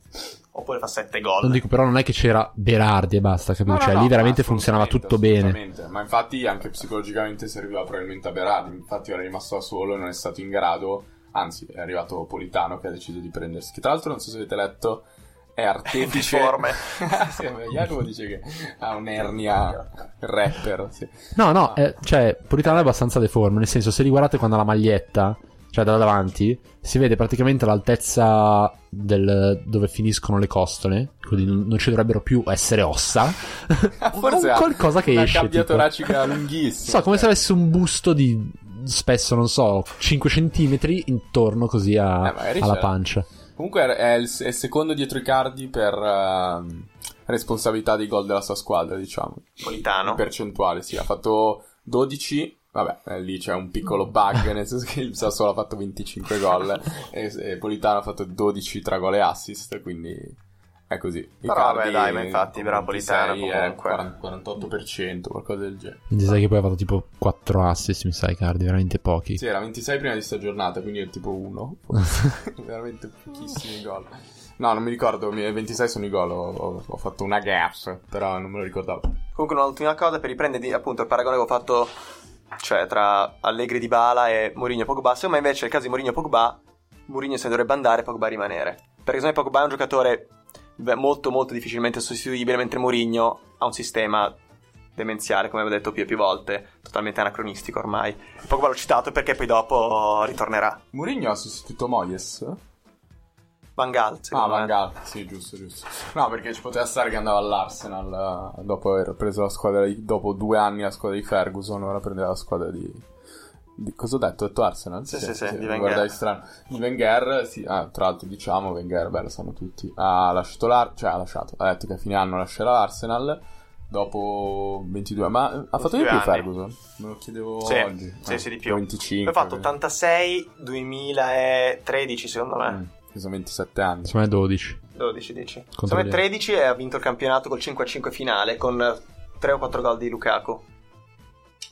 Oppure fa 7 gol. Non dico, però non è che c'era Berardi e basta, capito? No, no, cioè no, lì veramente funzionava tutto bene. Ma infatti anche psicologicamente serviva probabilmente a Berardi. Infatti era rimasto da solo e non è stato in grado. Anzi, è arrivato Politano che ha deciso di prendersi. Che tra l'altro, non so se avete letto, è artefice. Deforme. sì, Jacopo dice che ha un'ernia rapper. Sì. No, no, eh, cioè, Politano è abbastanza deforme, nel senso, se li guardate quando ha la maglietta, cioè da davanti, si vede praticamente l'altezza del, dove finiscono le costole, quindi non, non ci dovrebbero più essere ossa. Forse Un qualcosa che una esce, gabbia tipo. toracica lunghissima. So, come se avesse un busto di spesso, non so, 5 centimetri intorno così a- Eh, alla pancia. Comunque è il, è il secondo dietro i cardi per ehm, responsabilità dei gol della sua squadra, diciamo. Politano. In percentuale, sì. Ha fatto 12. Vabbè, eh, lì c'è un piccolo bug, nel senso che il Sassuolo ha fatto 25 gol e, e Politano ha fatto 12 tra gol e assist, quindi è così. Però Icardi vabbè, dai, ma infatti, bravo 26 Politano, è comunque. 40 48%, qualcosa del genere. Quindi sai che poi ha fatto tipo 4 assist, mi sa, i cardi, veramente pochi. Sì, era 26 prima di sta giornata, quindi è tipo 1. Veramente pochissimi gol. No, non mi ricordo, mi- 26 sono i gol, ho, ho- fatto una gaff, però non me lo ricordavo. Comunque un'ultima cosa per riprendere appunto il paragone che ho fatto cioè tra Allegri di Bala e Mourinho Pogba. Secondo me invece nel caso di Mourinho Pogba, Mourinho se ne dovrebbe andare, Pogba rimanere. Perché secondo me Pogba è un giocatore molto molto difficilmente sostituibile, mentre Mourinho ha un sistema demenziale, come avevo detto più e più volte, totalmente anacronistico ormai. Pogba l'ho citato perché poi dopo ritornerà. Mourinho ha sostituito Moyes? Van Gaal, Ah, Van. Gaal, sì, giusto, giusto. No, perché ci poteva stare che andava all'Arsenal eh, dopo aver preso la squadra di, dopo due anni la squadra di Ferguson, ora prendeva la squadra di... di cosa ho detto? Ho detto Arsenal? Sì, sì, sì, di mi Wenger. guardavi strano. Di Wenger, sì, ah, tra l'altro diciamo, Wenger, beh, lo sanno tutti, ha lasciato l'Arsenal, cioè ha lasciato, ha detto che a fine anno lascerà l'Arsenal dopo 22 ma eh, ha fatto di 22 più anni. Ferguson? Me lo chiedevo Sì, oggi. sì, Ah, sì, di più. 25. Poi ha fatto 86, 2013 secondo me. Mm, che sono 27 anni. Secondo me 12. 12 dici. Secondo me Controlliamo. 13 e ha vinto il campionato col 5-5 finale con 3 o 4 gol di Lukaku.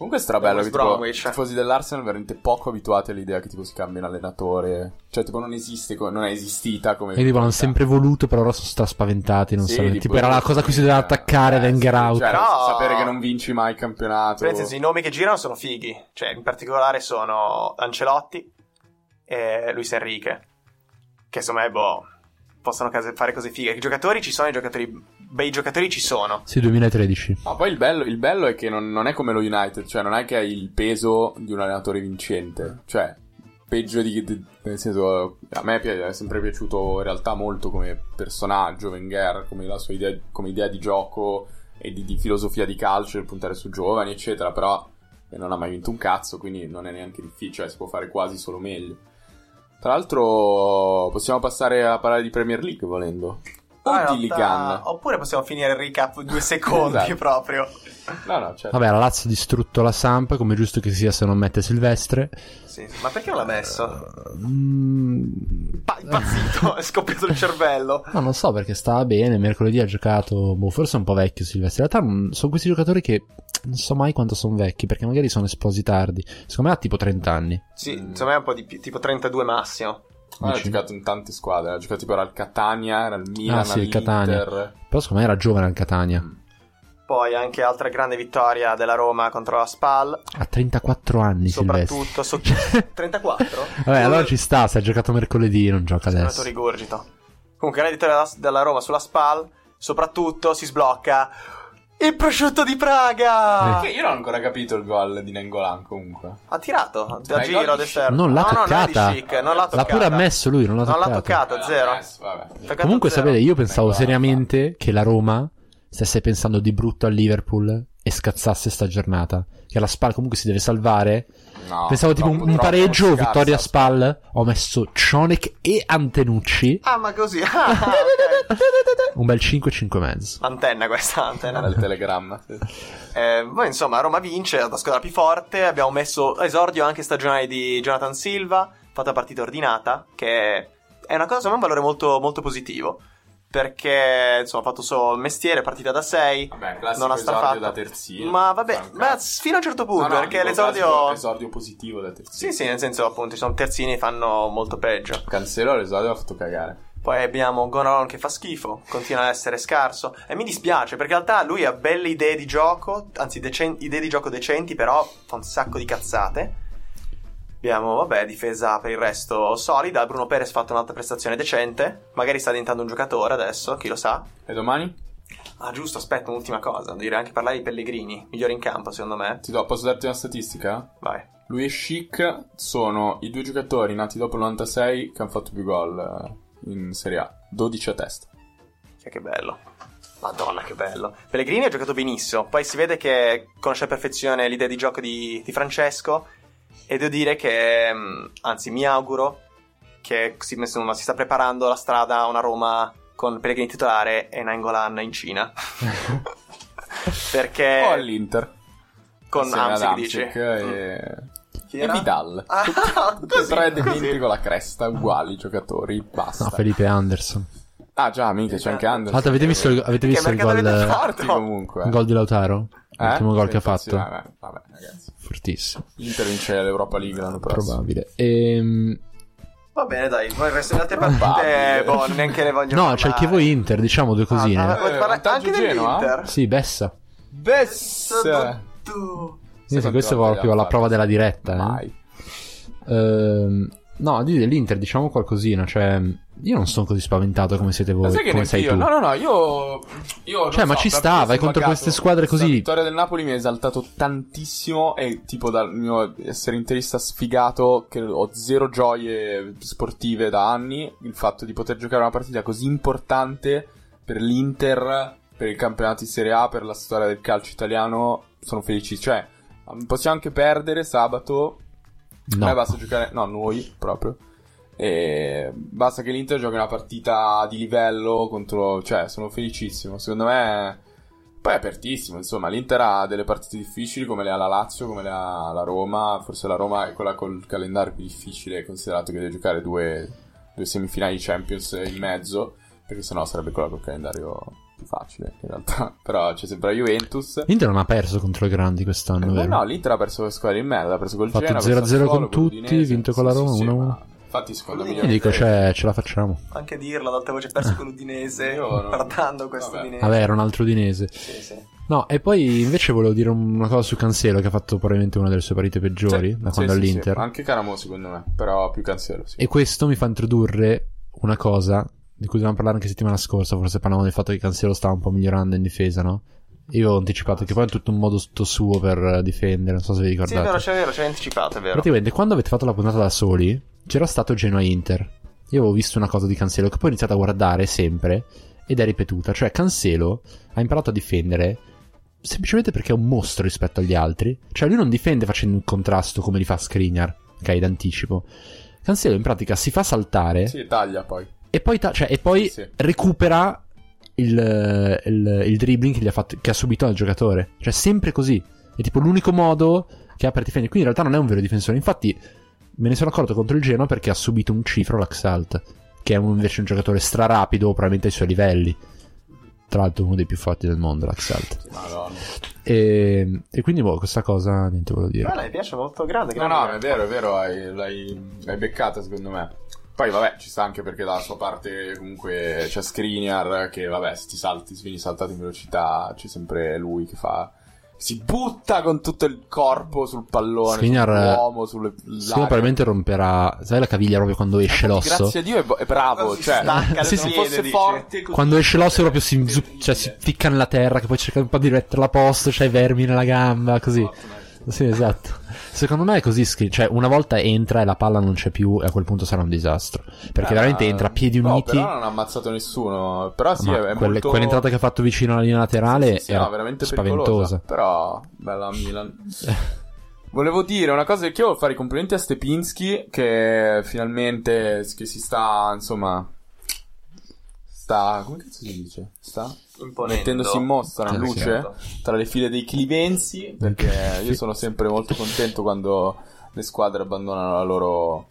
Comunque è strabello che tipo, i tifosi dell'Arsenal veramente poco abituati all'idea che tipo si cambia allenatore. Cioè tipo non esiste, non è esistita come... E tipo l'hanno sempre voluto, però ora sono straspaventati, non Sì, so. tipo- Tipo era la cosa a cui si doveva attaccare, Eh, Wenger sì, out. Cioè, No. sapere che non vinci mai il campionato. Nel senso, i nomi che girano sono fighi. Cioè, in particolare sono Ancelotti e Luis Enrique. Che insomma, eh, boh, possono case- fare cose fighe. I giocatori ci sono, i giocatori... Bei giocatori ci sono. Sì, 2013. No, poi il bello, il bello è che non, non è come lo United, cioè non è che hai il peso di un allenatore vincente. Cioè, peggio di... di- nel senso, a me è sempre piaciuto in realtà molto come personaggio Wenger, come la sua idea, come idea di gioco e di, di filosofia di calcio, il puntare su giovani, eccetera, però non ha mai vinto un cazzo, quindi non è neanche difficile, cioè si può fare quasi solo meglio. Tra l'altro possiamo passare a parlare di Premier League volendo. O Ah, in di realtà- Ligan. Oppure possiamo finire il recap due secondi Esatto. proprio. No, no, certo. Vabbè, la Lazio ha distrutto la Samp, come giusto che sia se non mette Silvestre. Sì, ma perché non l'ha messo? Mm, pa- impazzito, è scoppiato il cervello. No, non so perché stava bene. Mercoledì ha giocato. Boh, forse è un po' vecchio Silvestri. In realtà non- sono questi giocatori che non so mai quanto sono vecchi. Perché magari sono esplosi tardi. Secondo me ha tipo 30 anni. Sì, secondo me è un po' di più, tipo 32 massimo. Ma ha giocato in tante squadre. Ha giocato tipo era al Catania, era al Milan, Ah, sì, il. Catania. Però secondo me era giovane al Catania. Poi anche altra grande vittoria della Roma contro la Spal, Ha 34 anni soprattutto so- 34? Vabbè, allora ci sta. Se ha giocato mercoledì, non gioca È adesso. rigurgito. Comunque, grande vittoria della, della Roma sulla Spal, soprattutto si sblocca il prosciutto di Praga. Che io non ho ancora capito il gol di Nengolan comunque. Ha tirato da Ma giro d'esterno. Non l'ha no, toccata. No, chic, non l'ha L'ha toccata. pure ammesso lui, non l'ha Non l'ha toccata. toccata, zero. Toccato Comunque, zero. sapete, io pensavo Ecco, seriamente che la Roma stesse pensando di brutto al Liverpool e scazzasse sta giornata. Che la Spal comunque si deve salvare. No, pensavo tipo un, pareggio, vittoria a Spal. Ho messo Cionek e Antenucci. Ah, ma così. Ah, ok. Un bel 5, 5 e mezzo. Antenna questa, antenna. Il telegramma. Eh, poi insomma, Roma vince, la squadra più forte. Abbiamo messo esordio anche stagionale di Jonathan Silva, fatta partita ordinata, che è una cosa, secondo me, un valore molto, molto positivo. Perché insomma, ha fatto il suo mestiere, partita da 6. Vabbè, classico non ha esordio strafatto. da terzino. Ma vabbè, ma fino a un certo punto, No, no, perché l'esordio. Esordio positivo da terzino. Sì, sì, nel senso, appunto, ci sono terzini che fanno molto peggio. Cancelo l'esordio l'ha fatto cagare. Poi abbiamo Gonaron che fa schifo, continua ad essere scarso. E mi dispiace perché in realtà lui ha belle idee di gioco, anzi decen- idee di gioco decenti, però fa un sacco di cazzate. Abbiamo, vabbè, difesa per il resto solida. Bruno Perez ha fatto un'altra prestazione decente. Magari sta diventando un giocatore adesso, chi lo sa. E domani? Ah, giusto, aspetta, un'ultima cosa. Devo dire anche parlare di Pellegrini, migliore in campo, secondo me. Ti do, posso darti una statistica? Vai. Lui e Chic sono i due giocatori nati dopo il 96 che hanno fatto più gol eh, in Serie A. 12 a testa. Che, che bello. Madonna, che bello. Pellegrini ha giocato benissimo. Poi si vede che conosce a perfezione l'idea di gioco di, di Francesco. E devo dire che, mh, anzi, mi auguro che si, insomma, si sta preparando la strada a una Roma con Pellegrini titolare e Nainggolan in Cina. Perché O all'Inter. con Amsic dici. E... Chi e? Vidal. Ah, Tutti e così, tre dipinti con la cresta, uguali giocatori, basta. No, Felipe Anderson. ah già, minchia, c'è anche Anderson. Tra l'altro, avete visto, il- avete visto il gol, il? Forti comunque. gol di Lautaro? Eh? L'ultimo gol Sì, che ha fatto? Vabbè, vabbè, ragazzi. Fortissimo. L'Inter vince l'Europa League l'anno prossimo. Probabile. Ehm, Va bene, dai. Poi delle altre partite, boh, neanche ne voglio no, c'è il Chievo Inter, diciamo due cosine. Ah, ah, vuoi Eh, parlare vantaggio anche dell'Inter? Sì, Bessa. Bess! Tu. Sì, questo è proprio la prova della diretta. eh. Mai. Ehm, no, di dell'Inter diciamo qualcosina. Cioè, io non sono così spaventato come siete voi. Ma sai che come sei io? tu. No, no, no, io. io Cioè, ma so, ci da sta, vai contro queste squadre così. La vittoria del Napoli mi ha esaltato tantissimo. E tipo dal mio essere interista sfigato, che ho zero gioie sportive da anni. Il fatto di poter giocare una partita così importante per l'Inter, per il campionato di Serie A, per la storia del calcio italiano. Sono felici. Cioè, possiamo anche perdere sabato. A No. basta giocare. No, noi proprio. E basta che l'Inter giochi una partita di livello contro. Cioè, sono felicissimo. Secondo me. Poi è apertissimo. Insomma, l'Inter ha delle partite difficili come le ha la Lazio, come le ha la Roma. Forse la Roma è quella col calendario più difficile, considerato che deve giocare due, due semifinali Champions in mezzo. Perché sennò sarebbe quella col calendario facile, in realtà. Però c'è sempre la Juventus. L'Inter non ha perso contro i grandi quest'anno, Eh, vero? no, l'Inter ha perso le squadre in merda, ha perso col Ha fatto Genoa, 0-0 col Sassuolo, con tutti, vinto con la Sì, Roma, sì, sì, 1-1. ma Infatti, secondo me, Io dico, cioè, ce la facciamo. Anche dirlo, ad alta voce perso con l'Udinese, Io no. guardando questo Vabbè. Udinese. Vabbè, era un altro Udinese. Sì, sì. No, e poi invece volevo dire una cosa su Cancelo, che ha fatto probabilmente una delle sue partite peggiori da quando all'Inter. Anche Caramo, secondo me, però più Cancelo, sì. E questo mi fa introdurre una cosa di cui dovevamo parlare anche settimana scorsa. Forse parlavamo del fatto che Cancelo stava un po' migliorando in difesa, no? Io avevo anticipato che poi è tutto un modo tutto suo per eh, difendere. Non so se vi Sì, è ricordate. vero, c'è vero, c'è anticipato, è vero. Praticamente, quando avete fatto la puntata da soli, c'era stato Genoa Inter. Io avevo visto una cosa di Cancelo che poi ho iniziato a guardare sempre ed è ripetuta. Cioè, Cancelo ha imparato a difendere semplicemente perché è un mostro rispetto agli altri. Cioè, lui non difende facendo un contrasto come li fa Skriniar, ok, d'anticipo. Cancelo in pratica si fa saltare Sì, taglia poi. E poi, ta- cioè, e poi Sì, sì. recupera il, il, il dribbling che, gli ha fatto, che ha subito al giocatore. Cioè, sempre così. È tipo l'unico modo che ha per difendere. Quindi in realtà non è un vero difensore. Infatti, me ne sono accorto contro il Genoa perché ha subito un cifro l'Axalt, che è un- invece un giocatore strarapido, probabilmente ai suoi livelli. Tra l'altro uno dei più forti del mondo, l'Axalt. Madonna. E, e quindi, boh, questa cosa, niente volevo dire. Però mi piace molto grande. No, grande. no, è vero, è vero, hai, l'hai, l'hai beccata secondo me. Poi vabbè, ci sta anche perché dalla sua parte comunque c'è Skriniar che vabbè, se ti salti, se vieni saltato in velocità, c'è sempre lui che fa... Si butta con tutto il corpo sul pallone, Skriniar- sull'uomo, sulle... Sì, ma probabilmente romperà, sai la caviglia proprio quando esce l'osso? Grazie a Dio è, bo- è bravo, cioè, stacca se il non fosse dici. forte così- Quando esce l'osso proprio si, zu- cioè, si ficca nella terra, che poi cerca un po' di rimetterla a posto, c'hai i vermi nella gamba, così. Sì, esatto. Secondo me è così scritto. Cioè, una volta entra e la palla non c'è più, e a quel punto sarà un disastro. Perché Eh, veramente entra a piedi no, uniti. però non ha ammazzato nessuno. Però sì, è, è quelle- molto... quell'entrata che ha fatto vicino alla linea laterale Sì, sì, era no, veramente spaventosa. Però, bella Milan. Volevo dire una cosa che io volevo fare i complimenti a Stepinski che finalmente che si sta, insomma, sta, come cazzo si dice? Sta Imponendo. mettendosi in mostra in Eh, luce certo. tra le file dei clivenzi perché io sono sempre molto contento quando le squadre abbandonano la loro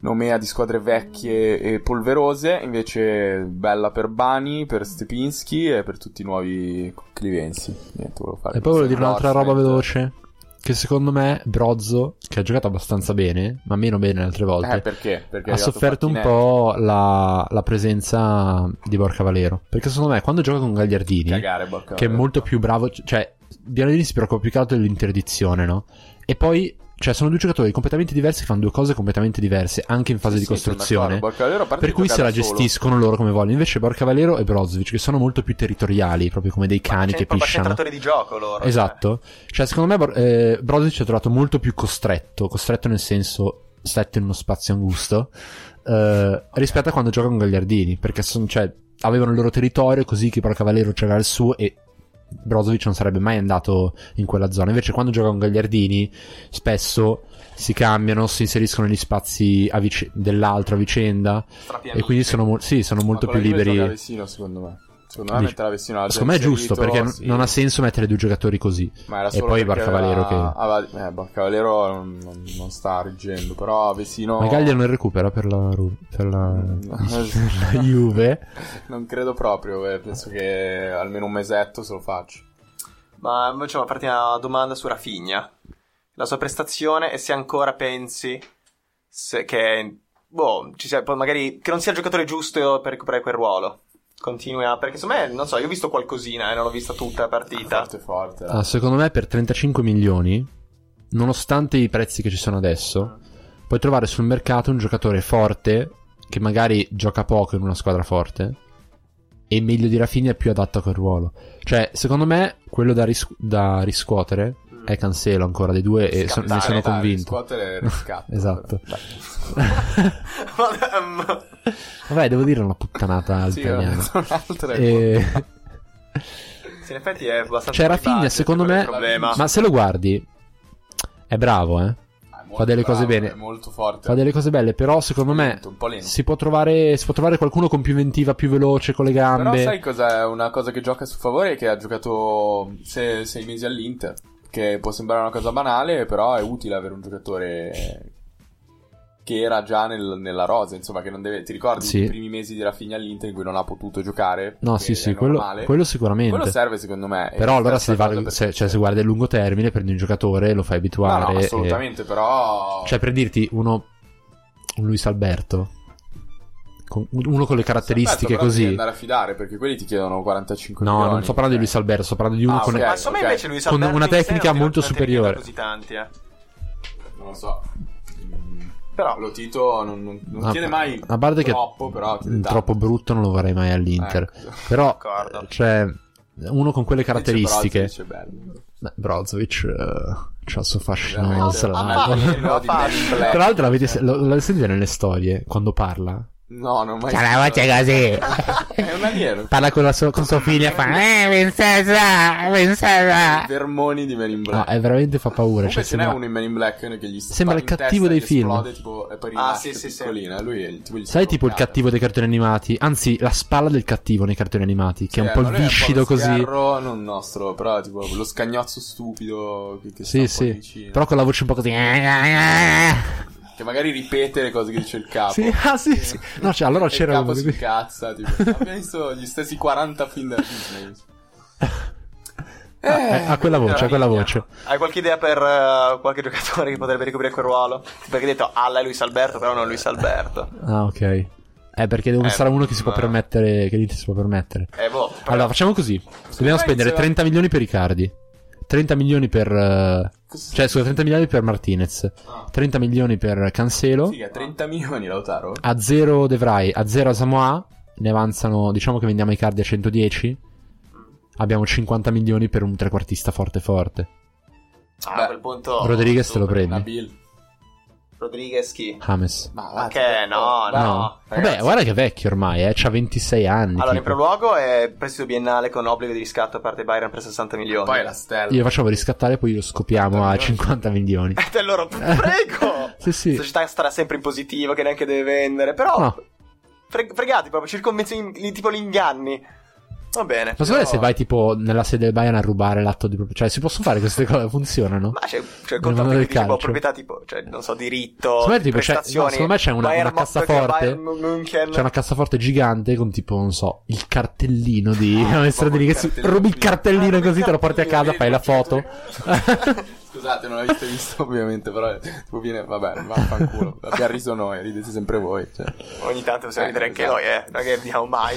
nomea di squadre vecchie e polverose invece bella per Bani per Stepinski e per tutti i nuovi clivenzi niente E poi volevo dire un'altra roba veloce. Che secondo me Brozzo, che ha giocato abbastanza bene, ma meno bene altre volte, eh perché? perché ha sofferto un po' la, la presenza di Borca Valero. Perché secondo me quando gioca con Gagliardini, cagare che è molto più bravo, cioè Gagliardini si preoccupa più che altro dell'interdizione, no? E poi, cioè, sono due giocatori completamente diversi che fanno due cose completamente diverse, anche in fase Sì, di sì, sono costruzione. Per cui se la solo. gestiscono loro come vogliono. Invece Borca Valero e Brozovic, che sono molto più territoriali, proprio come dei cani che pisciano. centratori di gioco loro. Esatto. Cioè, secondo me eh, Brozovic è trovato molto più costretto, costretto nel senso stretto in uno spazio angusto, eh, rispetto a quando gioca con Gagliardini, perché son- cioè, avevano il loro territorio, così che Borca Valero c'era il suo e Brozovic non sarebbe mai andato in quella zona. Invece quando gioca con Gagliardini, spesso si cambiano, si inseriscono negli spazi a vic- dell'altro a vicenda e quindi sono, mo- sì, sono molto più liberi. Vecino, secondo me. Secondo me Dici- mettere Vecino alla Secondo me è giusto inserito, perché sì. non ha senso mettere due giocatori così. Ma era E solo poi perché Barcavalero aveva- che- eh, Barcavalero non, non- non sta reggendo, però Vesino... Ma Gaglia non recupera per la, per la, per la Juve. Non credo proprio, eh, penso che almeno un mesetto se lo faccio. Ma invece farti una domanda su Rafinha. La sua prestazione e se ancora pensi se- che, boh, ci sia, poi magari che non sia il giocatore giusto per recuperare quel ruolo. Continui a... Perché secondo me, non so, io ho visto qualcosina e non l'ho vista tutta la partita. Forte forte. eh. Ah, secondo me per 35 milioni, nonostante i prezzi che ci sono adesso, puoi trovare sul mercato un giocatore forte che magari gioca poco in una squadra forte e meglio di Rafinha è più adatto a quel ruolo. Cioè, secondo me quello da, ris- da riscuotere è Cancelo ancora dei due e so- ne sono Dai, convinto. riscuotere il riscatto. Esatto. Dai. Vabbè, devo dire una puttanata Sì, italiana. E... Sì, in effetti è abbastanza Cioè, Rafinha, secondo me. Ma se lo guardi, è bravo, eh. Ah, molto fa delle cose bravo, bene. È molto forte. Fa delle cose belle, però secondo me Lento, si può, trovare, si può trovare qualcuno con più inventiva, più veloce, con le gambe. Però sai cos'è? Una cosa che gioca a suo favore è che ha giocato se- sei mesi all'Inter. Che può sembrare una cosa banale, però è utile avere un giocatore che era già nel- nella rosa. Insomma, che non deve. Ti ricordi Sì. i primi mesi di Rafinha all'Inter in cui non ha potuto giocare? No, sì, sì, quello, quello sicuramente. Quello serve secondo me. Però E allora se, va- se- cioè, se guardi a lungo termine, prendi un giocatore, lo fai No, abituare. no, e- assolutamente, però. Cioè, per dirti, uno. Un Luis Alberto. Con- uno con le caratteristiche Aspetta, però devi così. andare a fidare perché quelli ti chiedono 45 No, milioni. non sto parlando di Luis Alberto, sto parlando di uno Ah, con. ok. Ma secondo me ok. invece Luis Con Alberto una tecnica molto superiore. così tanti, eh. Non lo so. Mm, Però Lo Tito non, non- non A- chiede mai a parte che troppo, però chiede Mm, tanto. Troppo brutto non lo vorrei mai all'Inter. Ecco. Però, D'accordo. cioè, uno con quelle caratteristiche. Brozovic è bello. Beh, Brozovic eh, c'ha il suo fascino. Ah, no. Tra l'altro, l'avete, lo, lo sentite nelle storie quando parla? No, non mai. Cioè, la voce così. È un alieno. Parla con, la sua, con sua figlia e fa Eh, princesa, princesa Vermoni di Men in Black. No, è veramente fa paura Comunque cioè, ce n'è sembra- uno in Men in Black che gli sta Sembra il cattivo testa dei film. Esplode, tipo, poi Ah, sì, sì, sì. Lui è il, tipo, Sai tipo il cattivo dei cartoni animati? Anzi, la spalla del cattivo nei cartoni animati Che è un Sì, po' viscido così sgherro, non nostro, però tipo lo scagnozzo stupido che, che sta Sì, sì vicino. Però con la voce un po' così Che magari ripete le cose che dice il capo. Sì, ah, sì, sì. No, cioè, allora c'era il capo uno si incazza, tipo, abbiamo visto gli stessi 40 film della Disney. Eh, ha quella voce, ha quella voce. Hai qualche idea per eh, qualche giocatore che potrebbe ricoprire quel ruolo? Perché hai detto Alla è Luis Alberto, però non Luis Alberto. Ah, ok. Eh, perché devo Eh, a uno che si può permettere. Che l'Inter si può permettere. Eh, boh. però- Allora, facciamo così. Dobbiamo spendere se- 30 milioni per Icardi. 30 milioni per. eh, Cioè, scusa, 30 milioni per Martinez. 30 milioni per Cancelo. Figa, 30 milioni Lautaro? A 0 De Vrij, a 0 Samoa. Ne avanzano. Diciamo che vendiamo Icardi a 110. Abbiamo 50 milioni per un trequartista forte forte. Ah, Beh, a quel punto. Rodriguez te lo prendi. Rodriguez chi? James. Ma Ma che? No, Dai, no. Vabbè, ragazzi. guarda che è vecchio ormai, eh. C'ha 26 anni. Allora, in tipo. primo luogo è prestito biennale con obbligo di riscatto a parte Bayern per 60 milioni. Poi è la stella. Io facciamo riscattare, poi lo scopiamo 80 a milioni. 50 milioni. E te loro, prego! Sì, sì. La società starà sempre in positivo, che neanche deve vendere. Però, No. fre- fregati proprio, circonvenzioni, tipo li inganni. Va bene. Ma secondo me però- se vai tipo nella sede del Bayern a rubare l'atto di proprietà, cioè si possono fare queste cose, funzionano? Ma c'è, c'è il contratto del calcio. proprietà tipo, cioè, non so, diritto, Secondo me, tipo, c'è- no, secondo me c'è una- una cassaforte. Bayern. C'è una cassaforte gigante con tipo, non so, il cartellino di Ah, proprio di che si- rubi il cartellino Ah, così, te lo porti a casa, fai la foto. Scusate, non l'avete visto ovviamente, però tipo viene, vabbè, vaffanculo. Abbiamo riso noi, ridete sempre voi. Cioè. Ogni tanto possiamo Eh, ridere anche esatto. noi, eh. Non che vediamo mai.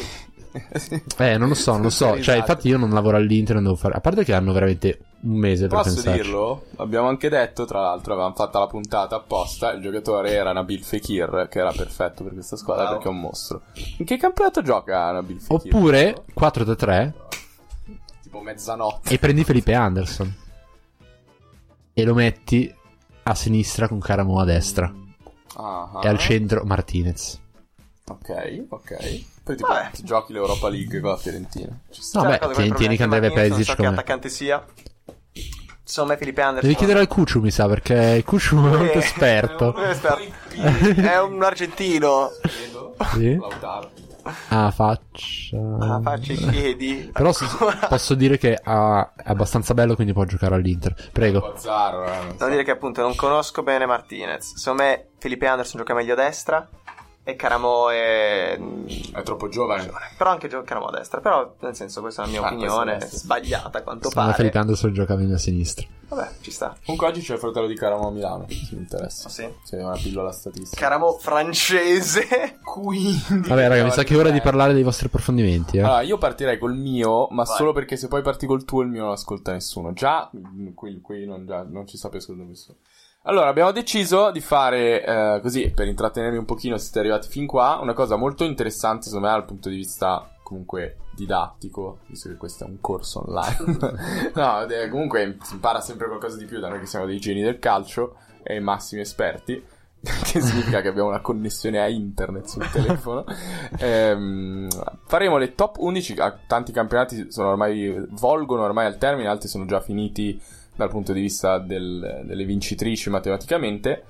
Eh, non lo so, non lo so. Cioè, infatti io non lavoro all'Inter, non devo fare. A parte che hanno veramente un mese per Posso pensarci. dirlo? Abbiamo anche detto, tra l'altro, avevamo fatto la puntata apposta. Il giocatore era Nabil Fekir, che era perfetto per questa squadra Bravo. perché è un mostro. In che campionato gioca Nabil Fekir? Oppure 4-3 tipo mezzanotte. e prendi Felipe Anderson. E lo metti a sinistra con Caramo a destra. Ah, ah. E al centro Martinez. Ok, ok. Poi tipo Vabbè. ti giochi l'Europa League con la Fiorentina. Ci sta. Una cosa, tieni, tieni che andrebbe Perisic Non so che attaccante sia. Secondo me Felipe Anderson. Devi chiedere al Cucciu, mi sa, perché Cucciu è molto Eh, esperto. È esperto. È un argentino. Credo. Sì? Lautaro. Ah, faccia... Ah, faccia i piedi. Però s- posso dire che ha- è abbastanza bello, quindi può giocare all'Inter. Prego. Bazzaro, eh, non so. Devo dire che appunto non conosco bene Martinez. Secondo me Felipe Anderson gioca meglio a destra. E Caramo è. È troppo giovane. Però anche gioca Caramo a destra. Però, nel senso, questa è la mia Ah, opinione. è- Sbagliata a quanto me pare. Felipe Anderson gioca meglio a sinistra. Vabbè, ci sta. Comunque oggi c'è il fratello di Caramo a Milano, se mi interessa. Ah, sì? C'è una pillola statistica. Caramo francese. Quindi... Vabbè, raga, mi sa che è ora di parlare dei vostri approfondimenti. Eh. Allora, io partirei col mio, ma Vai. solo perché se poi parti col tuo, il mio non ascolta nessuno. Già, mm, qui, qui non, già, non ci sta più ascoltando nessuno. Allora, abbiamo deciso di fare, eh, così, per intrattenervi un pochino, se siete arrivati fin qua, una cosa molto interessante, secondo me, dal punto di vista, comunque, didattico, visto che questo è un corso online. no, eh, comunque, si impara sempre qualcosa di più da noi che siamo dei geni del calcio e massimi esperti. che significa che abbiamo una connessione a internet sul telefono. Ehm, faremo le top 11. ah, Tanti campionati sono ormai volgono ormai al termine, altri sono già finiti dal punto di vista del- delle vincitrici matematicamente.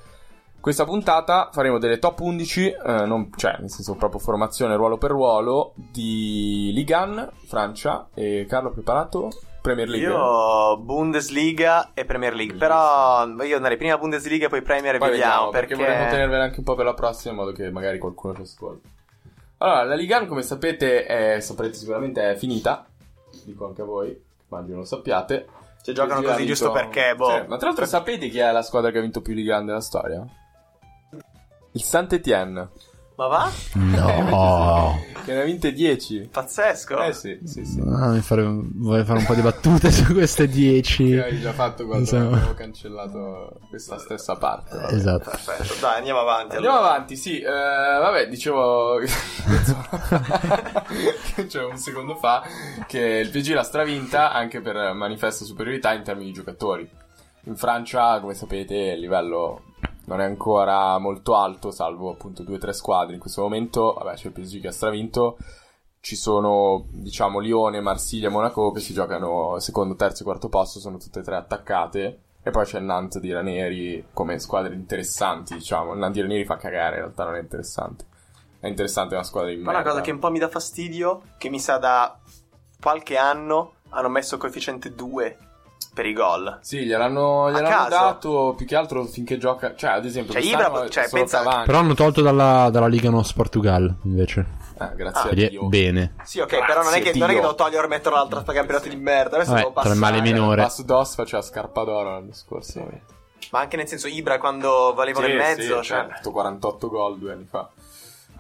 Questa puntata faremo delle top 11, eh, non- cioè nel senso proprio formazione ruolo per ruolo di Ligan, Francia e Carlo preparato? Premier League. Io Bundesliga e Premier League. Però io andrei prima Bundesliga e poi Premier e Poi vediamo. vediamo, perché, vorremmo tenervela anche un po' per la prossima in modo che magari qualcuno ci ascolti. Allora, la Liga, come sapete, è, saprete sicuramente è finita. Dico anche a voi, immagino lo sappiate. Cioè, giocano Così vinto- giusto perché, boh. Sì, Ma tra l'altro sapete chi è la squadra che ha vinto più Liga della storia? Il Saint-Étienne, Ma va? No. che ne ha vinte 10. Pazzesco. Eh sì, sì, sì. Ah, mi fare- vorrei fare un po' di battute su queste 10. Che hai già fatto quando Insomma. abbiamo cancellato questa stessa parte. vabbè. Esatto. Perfetto. Dai, andiamo avanti. Andiamo allora. avanti, sì. eh, vabbè, dicevo. cioè, un secondo fa che il PSG l'ha stravinta anche per manifesta superiorità in termini di giocatori. In Francia, come sapete, il livello non è ancora molto alto, salvo appunto due o tre squadre. In questo momento, vabbè, c'è il PSG che ha stravinto. Ci sono, diciamo, Lione, Marsiglia e Monaco che si giocano secondo, terzo e quarto posto, sono tutte e tre attaccate. E poi c'è il Nantes di Ranieri come squadre interessanti, diciamo. Il Nantes di Ranieri fa cagare, in realtà non è interessante. È interessante una squadra di Ma una merda. cosa che un po' mi dà fastidio, che mi sa da qualche anno hanno messo coefficiente 2 per i gol. Sì, gliel'hanno, A gliel'hanno dato più che altro finché gioca. Cioè, ad esempio, Cioè, Ibra- cioè, pensa-. Però hanno tolto dalla, dalla Liga Nos Portugal, invece. Eh, grazie a Quindi è Dio. bene. Sì, ok, però non è, che, Grazie, non è che devo togliere e metterlo all'altro campionato di merda. Adesso Vabbè, devo tra il passare. male minore. Passo Dos faceva scarpa d'oro l'anno scorso. Ma anche nel senso, Ibra quando valevano Sì, in mezzo, sì, cioè. certo, 48 gol due anni fa.